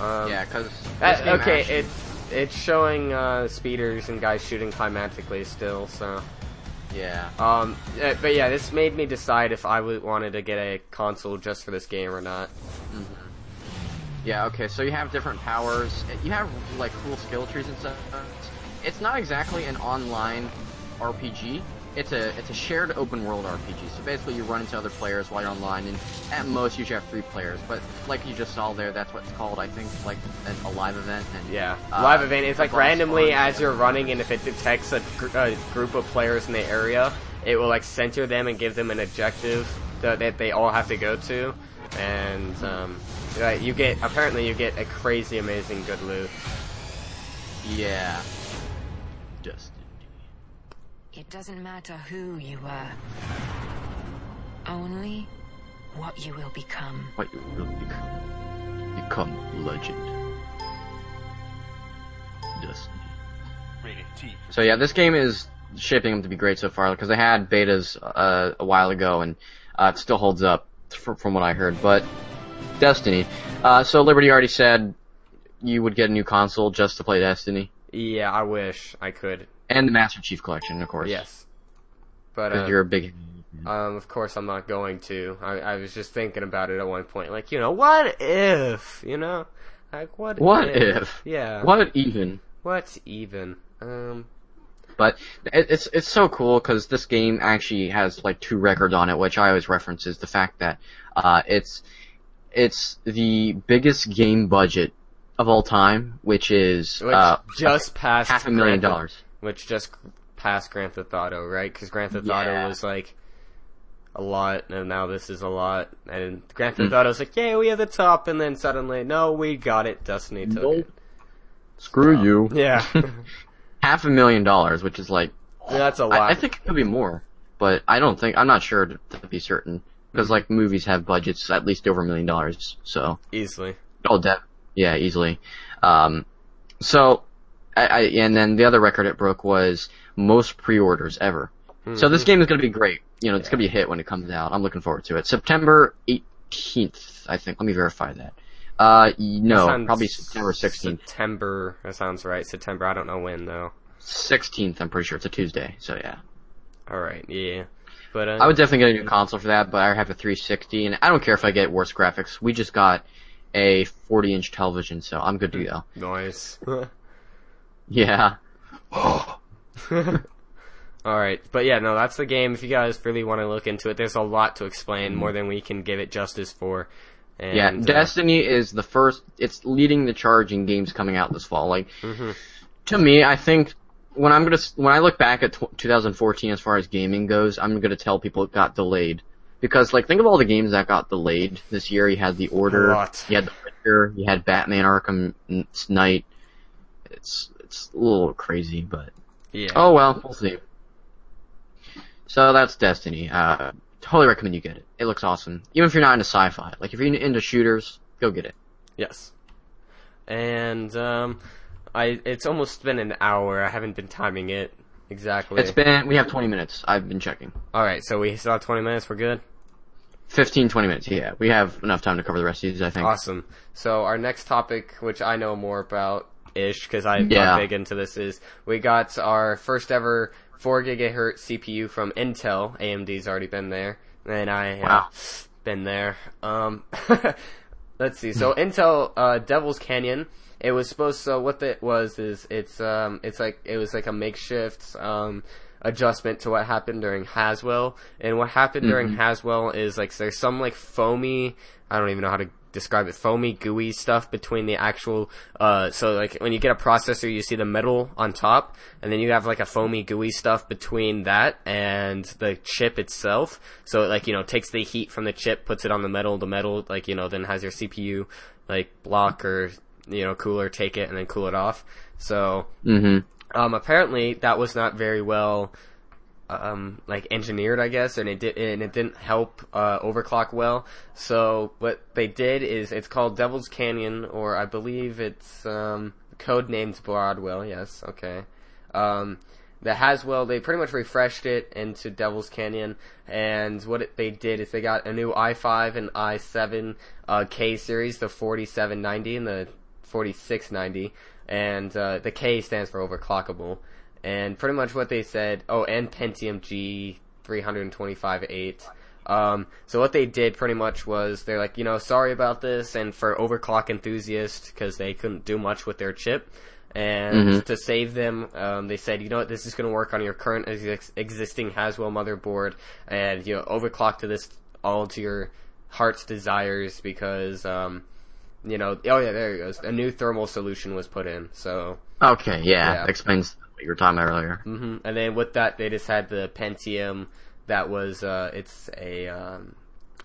B: Um,
A: Yeah, because
B: uh, okay, it's it's showing uh, speeders and guys shooting climatically still. So,
A: yeah.
B: um, uh, but yeah, this made me decide if I wanted to get a console just for this game or not.
A: Yeah, okay, so you have different powers. You have, like, cool skill trees and stuff. It's not exactly an online RPG. It's a it's a shared open world RPG. So basically you run into other players while you're online, and at most you should have three players. But like you just saw there, that's what it's called, I think, like an, a live event. And,
B: Yeah,
A: uh,
B: live event. It's like randomly as you're running, and if it detects a, gr- a group of players in the area, it will like center them and give them an objective that, that they all have to go to. and um, like, you get apparently you get a crazy amazing good loot.
A: Yeah. Destiny.
D: It doesn't matter who you were. Only what you will become.
A: What you will become. Become legend. Destiny.
C: Rated
A: So yeah, this game is shaping up to be great so far because I had betas uh, a while ago and uh, it still holds up fr- from what I heard. But Destiny. Uh, so Liberty already said you would get a new console just to play Destiny
B: Yeah, I wish I could.
A: and the Master Chief Collection, of course.
B: Yes, but uh,
A: you're a big.
B: um, of course I'm not going to. I, I was just thinking about it at one point, like you know, what if you know, like what?
A: What if?
B: Yeah.
A: What even?
B: What even? Um.
A: But it's it's so cool because this game actually has like two records on it, which I always reference is the fact that uh, it's it's the biggest game budget of all time, which is
B: Which
A: uh,
B: just past
A: half a million
B: Grand
A: dollars.
B: Which just passed Grand Theft Auto, right? Because Grand Theft
A: Yeah.
B: Auto was like a lot, and now this is a lot. And Grand. Theft Auto's like, yeah, we have the top, and then suddenly, no, we got it. Destiny took it.
A: Screw you.
B: Yeah,
A: half a million dollars, which is like yeah,
B: that's a lot.
A: I think it could be more, but I don't think I'm not sure to, to be certain because like movies have budgets at least over a million dollars, so
B: easily.
A: oh, de- yeah, easily. Um, so I, I and then the other record it broke was most pre-orders ever. So this game is going to be great. You know, it's going to be a hit when it comes out. I'm looking forward to it. September 18th, I think. Let me verify that. Uh, no,
B: Sounds-
A: probably September 16th.
B: September. That sounds right. September. I don't know when though.
A: 16th, I'm pretty sure it's a Tuesday. So yeah.
B: All right. Yeah. But uh,
A: I would definitely get a new console for that, but I have a 360, and I don't care if I get worse graphics. We just got a 40 inch television, so I'm good to go.
B: noise.
A: Yeah.
B: All right, but yeah, no, that's the game. If you guys really want to look into it, there's a lot to explain,
A: Mm-hmm.
B: more than we can give it justice for. And,
A: Yeah,
B: uh,
A: Destiny is the first, it's leading the charge in games coming out this fall. Like,
B: Mm-hmm.
A: to me, I think, when I'm gonna, when I look back at tw 2014 as far as gaming goes, I'm gonna tell people it got delayed. Because, like, think of all the games that got delayed this year. You had The Order, you had The Witcher, you had Batman Arkham Knight. It's, it's a little crazy, but
B: yeah.
A: Oh well, we'll see. So that's Destiny. Uh, totally recommend you get it. It looks awesome. Even if you're not into sci-fi, like if you're into shooters, go get it.
B: Yes. And um, I it's almost been an hour. I haven't been timing it exactly.
A: It's been we have 20 minutes. I've been checking.
B: all right. So we still have 20 minutes. We're good.
A: 15, 20 minutes. Yeah, we have enough time to cover the rest of these. I think.
B: Awesome. So our next topic, which I know more about ish because I'm
A: Yeah.
B: big into this, is we got our first ever 4 gigahertz CPU from Intel. AMD's already been there, and I
A: Wow.
B: been there. Um, let's see. So Intel uh, Devil's Canyon. It was supposed. So what it was is it's um it's like it was like a makeshift um adjustment to what happened during Haswell. And what happened during Haswell is like there's some like foamy. I don't even know how to describe it. Foamy, gooey stuff between the actual. Uh, so like when you get a processor, you see the metal on top, and then you have like a foamy, gooey stuff between that and the chip itself. So it like you know takes the heat from the chip, puts it on the metal. The metal like you know then has your CPU like block or you know cooler take it and then cool it off. So
A: Mm-hmm.
B: um, apparently that was not very well um, like engineered, I guess, and it did and it didn't help uh, overclock well. So what they did is it's called Devil's Canyon, or I believe it's um, code named Broadwell. Yes, okay. Um, the Haswell they pretty much refreshed it into Devil's Canyon, and what it, they did is they got a new i5 and i7 uh, K series, the 4790 and the 4690, and uh, the K stands for overclockable. And pretty much what they said, oh, and Pentium G 325 8. Um, so what they did pretty much was they're like, you know, sorry about this, and for overclock enthusiasts, because they couldn't do much with their chip, and to save them, um, they said, you know what, this is going to work on your current ex- existing Haswell motherboard, and you know, overclock to this all to your heart's desires, because um, you know, oh yeah, there it goes. A new thermal solution was put in, so
A: Okay. Yeah,
B: Yeah.
A: explains what you were talking about earlier.
B: hmm And then with that, they just had the Pentium that was uh, it's a um,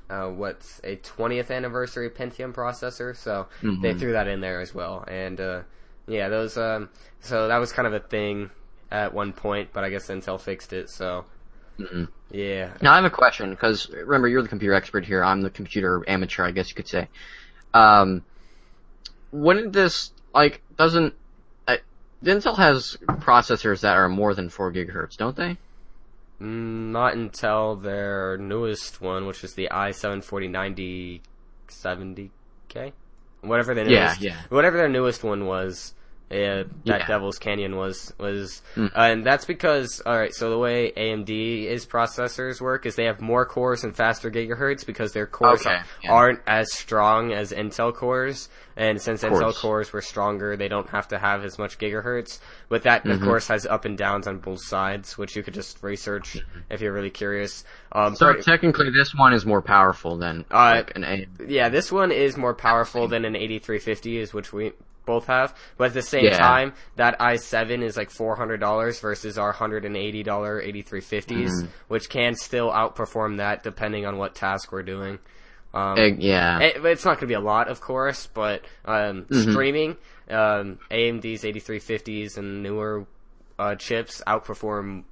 B: uh, what's a 20th anniversary Pentium processor, so
A: Mm-hmm.
B: they threw that in there as well. And uh, yeah, those. Um, so that was kind of a thing at one point, but I guess Intel fixed it. So
A: Mm-hmm.
B: yeah,
A: Now I have a question because remember you're the computer expert here. I'm the computer amateur, I guess you could say. Um, wouldn't this like doesn't uh, Intel has processors that are more than four gigahertz, don't they?
B: Mm, not until their newest one, which is the i7 4090 whatever their
A: Yeah, yeah.
B: whatever their newest one was. Uh, that
A: Yeah.
B: Devil's Canyon was was,
A: Mm.
B: uh, and that's because all right. So the way AMD is processors work is they have more cores and faster gigahertz because their cores
A: Okay, yeah.
B: aren't as strong as Intel cores, and since Intel cores were stronger, they don't have to have as much gigahertz. But that
A: Mm-hmm.
B: of course has up and downs on both sides, which you could just research if you're really curious. Um,
A: Mm-hmm. So
B: pretty-
A: technically, this one is more powerful than
B: Uh,
A: like an A.
B: yeah, this one is more powerful than an 8350 is, which we both have. But at the same
A: Yeah.
B: time, that i7 is like $400 versus our $180 8350s,
A: Mm-hmm.
B: which can still outperform that depending on what task we're doing. Um,
A: Eh, yeah.
B: it, it's not going to be a lot, of course, but um,
A: Mm-hmm.
B: streaming, um, AMD's 8350s and newer uh, chips outperform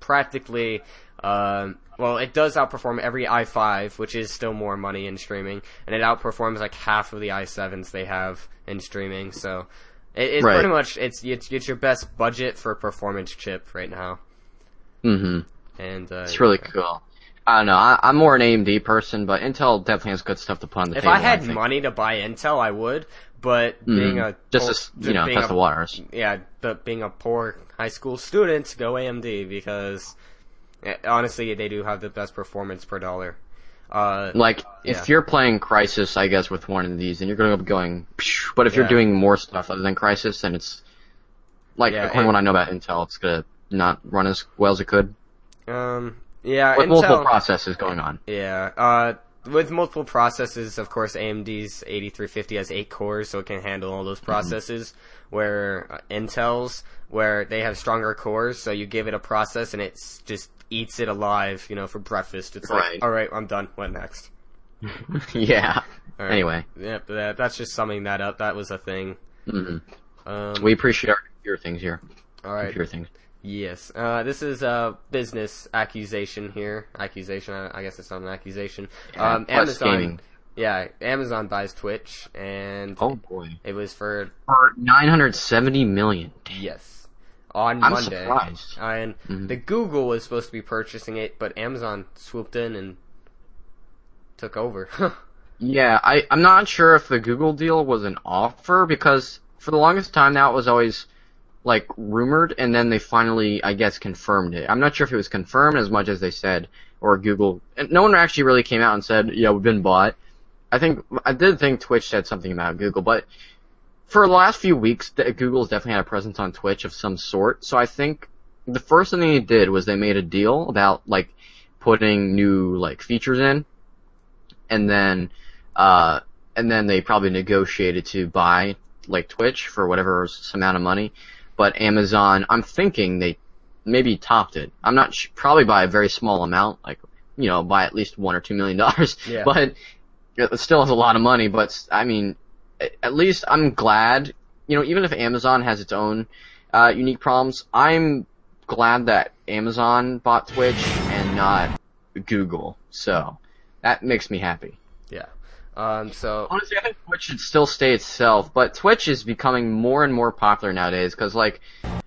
B: practically. Um, well, it does outperform every i5, which is still more money in streaming, and it outperforms like half of the i7s they have in streaming. So it, it's
A: Right.
B: pretty much it's, it's it's your best budget for a performance chip right now.
A: Mm-hmm.
B: And uh,
A: It's really cool. I don't know. I, I'm more an AMD person, but Intel definitely has good stuff to put on the
B: If
A: table.
B: I had
A: think.
B: money to buy Intel, I would. But being a
A: Mhm. just to s- you know
B: being
A: test
B: a-
A: the waters.
B: yeah, but being a poor high school students, go AMD because eh, honestly, they do have the best performance per dollar. Uh,
A: Like,
B: Yeah.
A: if you're playing Crysis, I guess, with one of these, then you're going to be going, psh, but if you're doing more stuff other than Crysis, then it's, like,
B: Yeah,
A: according to what I know about Intel, it's going to not run as well as it could.
B: um, yeah,
A: With multiple
B: Intel.
A: processes going on.
B: yeah, uh, with multiple processes, of course, AMD's 8350 has eight cores, so it can handle all those processes. Where uh, Intel's, where they have stronger cores, so you give it a process and it just eats it alive, you know, for breakfast. It's
A: Right.
B: like, all right, I'm done. What next?
A: yeah.
B: Right.
A: Anyway,
B: Yep, that, that's just summing that up. That was a thing.
A: hmm
B: Um,
A: we appreciate our computer things here.
B: all right.
A: Computer things.
B: Yes. Uh, this is a business accusation here. Accusation. I, I guess it's not an accusation.
A: Yeah,
B: um, Amazon.
A: gaming.
B: Yeah, Amazon buys Twitch, and
A: Oh boy.
B: it was for
A: For 970 million.
B: yes on
A: I'm
B: Monday.
A: surprised.
B: And
A: Mhm.
B: the Google was supposed to be purchasing it, but Amazon swooped in and took over.
A: Yeah, I, I'm not sure if the Google deal was an offer because for the longest time now it was always like rumored and then they finally, I guess, confirmed it. I'm not sure if it was confirmed as much as they said or Google, no one actually really came out and said, yeah, we've been bought. I think, I did think Twitch said something about Google, but for the last few weeks, Google's definitely had a presence on Twitch of some sort, so I think the first thing they did was they made a deal about like putting new like features in and then uh, and then they probably negotiated to buy like Twitch for whatever amount of money. But Amazon, I'm thinking they maybe topped it. I'm not sh- probably by a very small amount, like you know, by at least one or two million dollars.
B: Yeah.
A: But it still has a lot of money. But I mean, at least I'm glad. You know, even if Amazon has its own uh, unique problems, I'm glad that Amazon bought Twitch and not Google. So that makes me happy.
B: yeah. Um. So
A: Honestly, I think Twitch should still stay itself, but Twitch is becoming more and more popular nowadays because, like,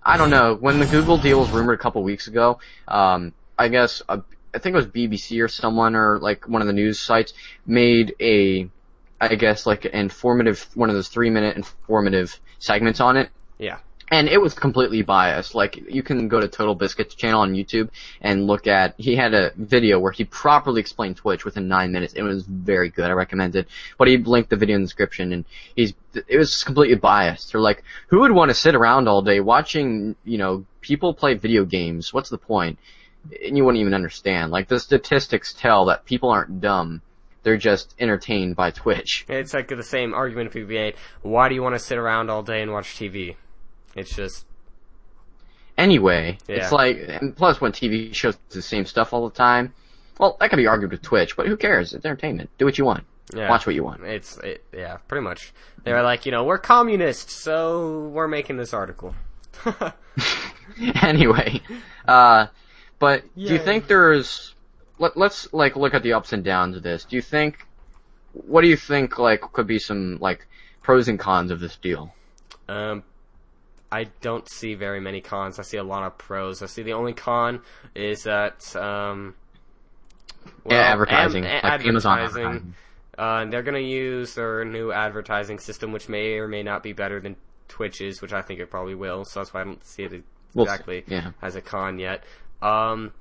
A: I don't know, when the Google deal was rumored a couple weeks ago, um, I guess, uh, I think it was BBC or someone or, like, one of the news sites made a, I guess, like, an informative, one of those three minute informative segments on it.
B: yeah.
A: And it was completely biased. Like, you can go to TotalBiscuit's channel on YouTube and look at, he had a video where he properly explained Twitch within nine minutes. It was very good. I recommend it. But he linked the video in the description and he's, it was completely biased. They're like, who would want to sit around all day watching, you know, people play video games? What's the point? And you wouldn't even understand. Like, the statistics tell that people aren't dumb. They're just entertained by Twitch.
B: It's like the same argument people made. Why do you want to sit around all day and watch TV? It's just
A: anyway.
B: Yeah.
A: It's like, and plus when TV shows the same stuff all the time, well, that could be argued with Twitch, but who cares? It's entertainment. Do what you want.
B: Yeah.
A: Watch what you want.
B: It's it, yeah, pretty much. They were like, you know, we're communists, so we're making this article.
A: anyway, uh, but do you think there's? Let, let's like look at the ups and downs of this. Do you think? What do you think like could be some like pros and cons of this deal?
B: Um, I don't see very many cons. I see a lot of pros. I see the only con is that um, well,
A: yeah, advertising,
B: am-
A: like
B: advertising.
A: advertising.
B: Uh, they're gonna use their new advertising system, which may or may not be better than Twitch's, which I think it probably will. So that's why I don't see it
A: We'll see,
B: exactly
A: yeah.
B: as a con yet. Um,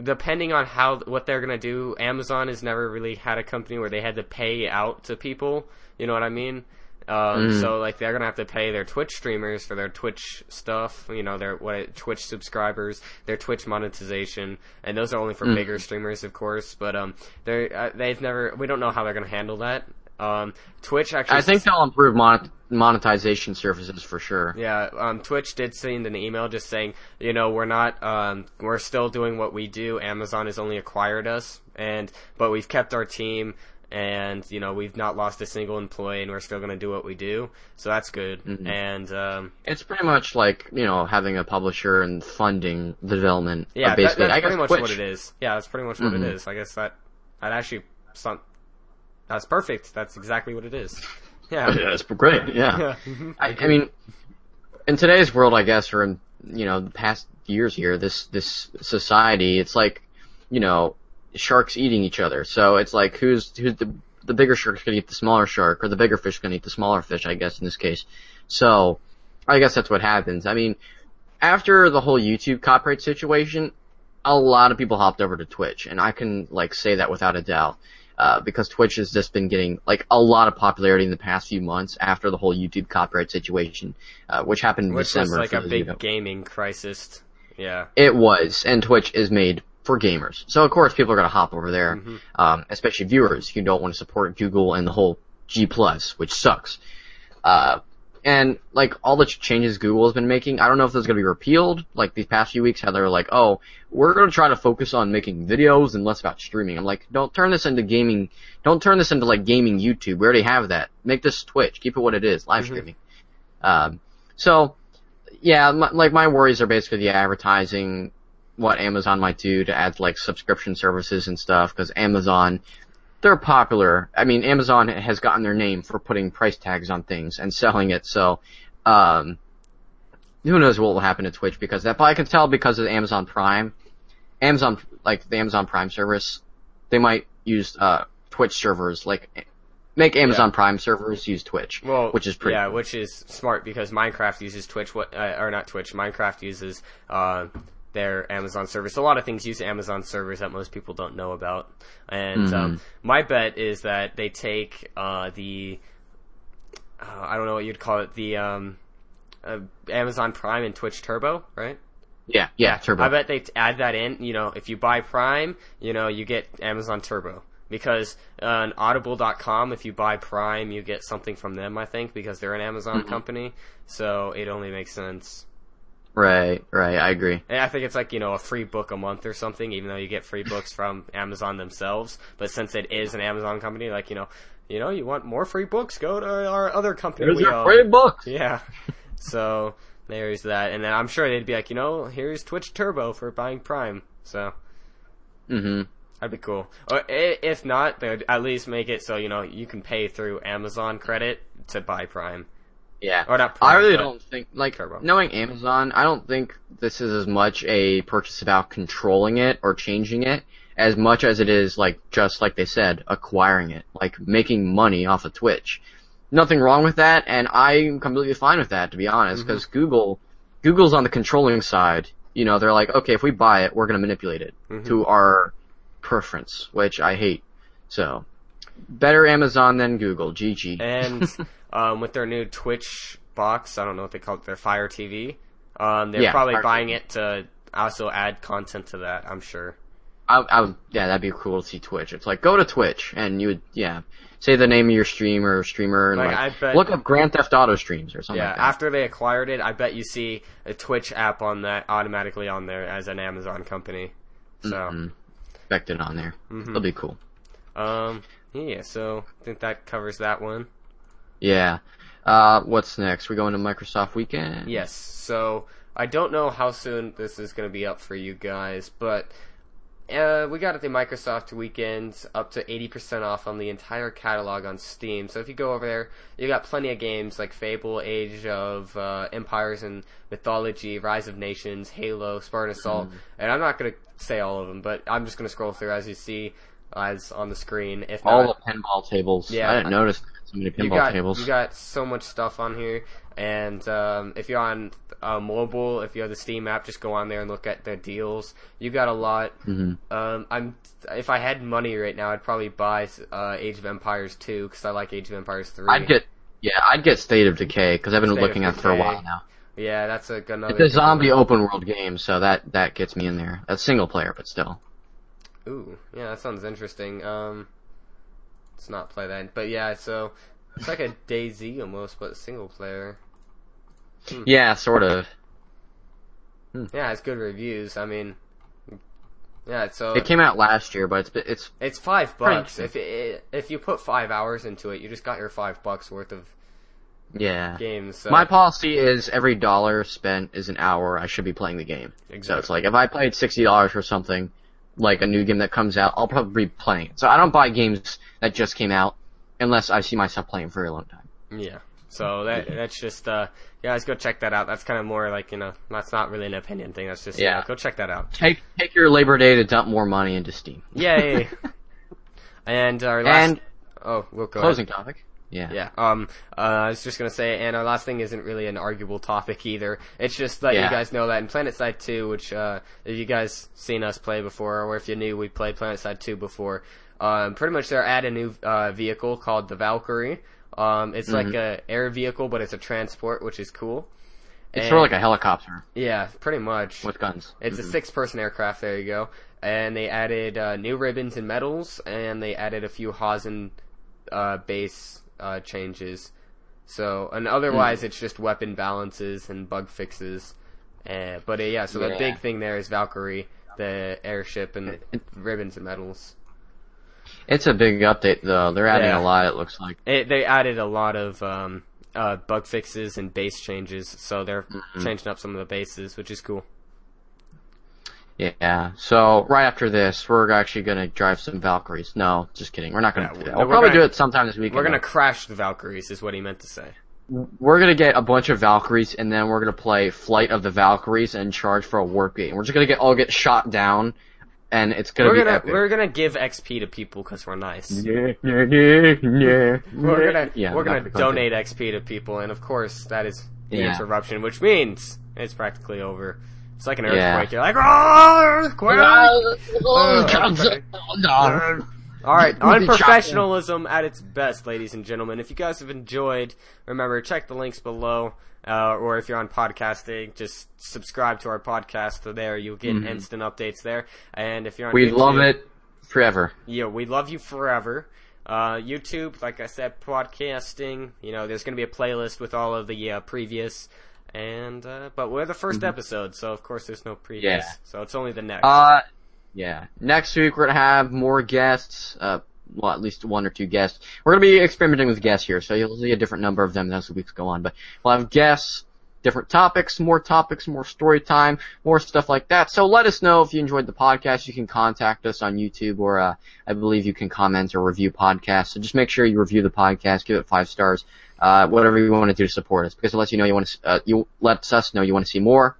B: depending on how what they're gonna do, Amazon has never really had a company where they had to pay out to people. You know what I mean? Um,
A: Mm.
B: So like they're gonna have to pay their Twitch streamers for their Twitch stuff. You know their what Twitch subscribers, their Twitch monetization, and those are only
A: Mm.
B: for bigger streamers, of course. But um, they uh, they've never. We don't know how they're gonna handle that. Um, Twitch actually.
A: I think they'll improve monet- monetization services for sure.
B: Yeah, um, Twitch did send an email just saying, you know, we're not, um, we're still doing what we do. Amazon has only acquired us, and but we've kept our team, and you know, we've not lost a single employee, and we're still going to do what we do. So that's good.
A: Mm-hmm.
B: And um,
A: It's pretty much like you know having a publisher and funding the development.
B: yeah, that,
A: basically,
B: that's pretty much
A: Twitch.
B: what it is. Yeah, that's pretty much what
A: Mhm.
B: it is. I guess that that actually that's perfect. That's exactly what it is. Yeah.
A: Yeah, that's great. Yeah.
B: Yeah.
A: I, I mean, in today's world, I guess, or in you know the past years here, this this society, it's like, you know, sharks eating each other. So it's like who's who's the the bigger shark's gonna eat the smaller shark, or the bigger fish gonna eat the smaller fish, I guess in this case. So, I guess that's what happens. I mean, after the whole YouTube copyright situation, a lot of people hopped over to Twitch, and I can like say that without a doubt. Uh, because Twitch has just been getting like a lot of popularity in the past few months after the whole YouTube copyright situation, uh, which happened in
B: Which
A: December.
B: was like a
A: those of you who
B: big gaming crisis. Yeah.
A: It was, and Twitch is made for gamers, so of course people are gonna hop over there,
B: Mm-hmm.
A: um, especially viewers who don't want to support Google and the whole G plus, which sucks. Uh, and like all the ch- changes Google has been making, I don't know if those are gonna be repealed. Like these past few weeks, how they're like, oh, we're gonna try to focus on making videos and less about streaming. I'm like, don't turn this into gaming. Don't turn this into like gaming YouTube. We already have that. Make this Twitch. Keep it what it is, live streaming. Um, so yeah, my, like my worries are basically the advertising, what Amazon might do to add like subscription services and stuff, because Amazon, they're popular. I mean, Amazon has gotten their name for putting price tags on things and selling it, so, um, who knows what will happen to Twitch because that, but I can tell because of Amazon Prime, Amazon, like the Amazon Prime service, they might use, uh, Twitch servers, like, make Amazon Prime servers use Twitch,
B: Well,
A: which is pretty
B: yeah,
A: cool.
B: which is smart because Minecraft uses Twitch. What uh, or not Twitch? Minecraft uses uh, their Amazon service. A lot of things use Amazon servers that most people don't know about. And
A: Mm-hmm.
B: um, my bet is that they take uh, the uh, I don't know what you'd call it the um, uh, Amazon Prime and Twitch Turbo, right?
A: yeah, yeah, Turbo.
B: I bet they add that in. You know, if you buy Prime, you know, you get Amazon Turbo. Because uh, on Audible.com, if you buy Prime, you get something from them, I think, because they're an Amazon
A: Mm-hmm.
B: company. So it only makes sense.
A: Right, right, I agree.
B: And I think it's like, you know, a free book a month or something, even though you get free books from Amazon themselves. But since it is an Amazon company, like, you know, you know, you want more free books, go to our other company.
A: There's
B: we
A: your
B: own.
A: free books.
B: Yeah. So there's that, and then I'm sure they'd be like, you know, here's Twitch Turbo for buying Prime. So
A: Mm-hmm.
B: that'd be cool. Or if not, they'd at least make it so you know you can pay through Amazon credit to buy Prime.
A: Yeah.
B: Or not
A: I really don't think, like,
B: Turbo.
A: knowing Amazon, I don't think this is as much a purchase about controlling it or changing it as much as it is, like, just like they said, acquiring it. Like, making money off of Twitch. Nothing wrong with that, and I'm completely fine with that, to be honest,
B: Mm-hmm.
A: because Google, Google's on the controlling side. You know, they're like, okay, if we buy it, we're gonna manipulate it
B: Mm-hmm.
A: to our preference, which I hate. So, better Amazon than Google. GG.
B: And um, with their new Twitch box, I don't know what they call it, their Fire TV. Um, they're
A: Yeah,
B: probably
A: Fire
B: buying
A: TV.
B: it to also add content to that. I'm sure.
A: I, I would, yeah, that'd be cool to see Twitch. It's like go to Twitch and you would, yeah, say the name of your stream or streamer and
B: Like,
A: like,
B: bet-
A: look up Grand Theft Auto streams or something
B: Yeah,
A: like
B: after they acquired it, I bet you see a Twitch app on that automatically on there as an Amazon company. So
A: Mhm. expect it on there.
B: Mhm.
A: It'll be cool.
B: Um, yeah, so I think that covers that one.
A: Yeah. Uh, what's next? We're going to Microsoft Weekend?
B: Yes. So I don't know how soon this is going to be up for you guys, but uh, we got it the Microsoft weekend up to 80% off on the entire catalog on Steam. So if you go over there, you got plenty of games like Fable, Age of uh, Empires and Mythology, Rise of Nations, Halo, Spartan Assault, and I'm not going to say all of them, but I'm just going to scroll through as you see as on the screen. If
A: All
B: not,
A: the pinball tables.
B: Yeah.
A: I didn't notice so many pinball
B: you got
A: tables.
B: you got so much stuff on here, and um, if you're on uh, mobile, if you have the Steam app, just go on there and look at the deals. You got a lot.
A: hmm
B: Um, I'm if I had money right now, I'd probably buy uh, Age of Empires 2 because I like Age of Empires 3.
A: I'd get, yeah, I'd get State of Decay because I've been
B: State
A: looking at it for a while now.
B: yeah, that's a another.
A: It's a zombie
B: one.
A: open world game, so that that gets me in there. That's single player, but still.
B: Ooh, yeah, that sounds interesting. Um, let's not play that, but yeah, so it's like a DayZ almost, but single player. Hmm.
A: Yeah, sort of. Hmm.
B: Yeah, it's good reviews. I mean, yeah, so
A: It came out last year, but it's it's
B: It's five bucks. If it, if you put five hours into it, you just got your five bucks worth of
A: yeah.
B: games. So.
A: My policy is every dollar spent is an hour I should be playing the game. So
B: Exactly.
A: it's like if I played sixty dollars for something, like a new game that comes out, I'll probably be playing it. So I don't buy games that just came out unless I see myself playing for a long time.
B: yeah. So that that's just uh, yeah, guys go check that out. That's kind of more like you know, that's not really an opinion thing. That's just yeah,
A: Yeah.
B: go check that out.
A: Take take your Labor Day to dump more money into Steam.
B: Yay! and our last
A: And
B: oh, we'll go
A: closing
B: ahead.
A: topic. Yeah.
B: Yeah. Um. Uh, I was just gonna say, and our last thing isn't really an arguable topic either. It's just that you guys know that in PlanetSide 2, which uh, if you guys seen us play before, or if you knew we played PlanetSide 2 before, um, pretty much they're add a new uh, vehicle called the Valkyrie. Um, it's like a air vehicle, but it's a transport, which is cool.
A: It's
B: And-
A: sort of like a helicopter
B: yeah, pretty much.
A: with guns.
B: It's a six-person aircraft. There you go. And they added uh, new ribbons and medals, and they added a few Hazen uh, base uh, changes. So, and otherwise, it's just weapon balances and bug fixes. Uh, but uh, yeah, so the big thing there is Valkyrie, the airship, and ribbons and medals.
A: It's a big update though. They're adding
B: Yeah.
A: a lot. It looks like.
B: It, they added a lot of um, uh, bug fixes and base changes, so they're
A: Mm-hmm.
B: changing up some of the bases, which is cool.
A: Yeah. So right after this, we're actually gonna drive some Valkyries. No, just kidding. We're not gonna
B: Yeah,
A: do
B: we're-
A: that. We'll
B: we're
A: probably
B: gonna-
A: do it sometime this weekend.
B: We're gonna crash the Valkyries, is what he meant to say.
A: we're gonna get a bunch of Valkyries, and then we're gonna play Flight of the Valkyries and charge for a warp gate. We're just gonna get all get shot down, and it's gonna
B: We're
A: be
B: gonna
A: epic.
B: we're gonna give XP to people because we're nice.
A: Yeah, yeah, yeah, yeah.
B: We're gonna
A: Yeah,
B: we're gonna donate XP to people, and of course that is the
A: Yeah.
B: interruption, which means it's practically over. It's like an
A: Yeah.
B: earthquake. You're like, oh, earthquake!
A: content.
B: All right,
A: We'll
B: unprofessionalism at its best, ladies and gentlemen. If you guys have enjoyed, remember check the links below, uh, or if you're on podcasting, just subscribe to our podcast. There, you'll get instant updates there. And if you're on,
A: We
B: YouTube,
A: love it forever.
B: yeah, we love you forever. Uh, YouTube, like I said, podcasting. You know, there's going to be a playlist with all of the uh, previous, and uh, but we're the 1st episode, so of course there's no previous.
A: Yeah.
B: So it's only the next.
A: Uh, yeah. Next week we're gonna have more guests. Uh, well, at least one or two guests. We're gonna be experimenting with guests here, so you'll see a different number of them as the weeks go on. But we'll have guests, different topics, more topics, more story time, more stuff like that. So let us know if you enjoyed the podcast. You can contact us on YouTube, or uh, I believe you can comment or review podcasts. So just make sure you review the podcast, give it five stars, uh, whatever you want to do to support us, because it lets you know you want to, uh, you lets us know you want to see more.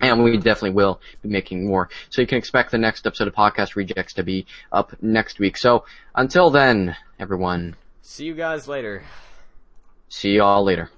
A: And we definitely will be making more. So you can expect the next episode of Podcast Rejects to be up next week. So until then, everyone,
B: See you guys later.
A: see y'all later.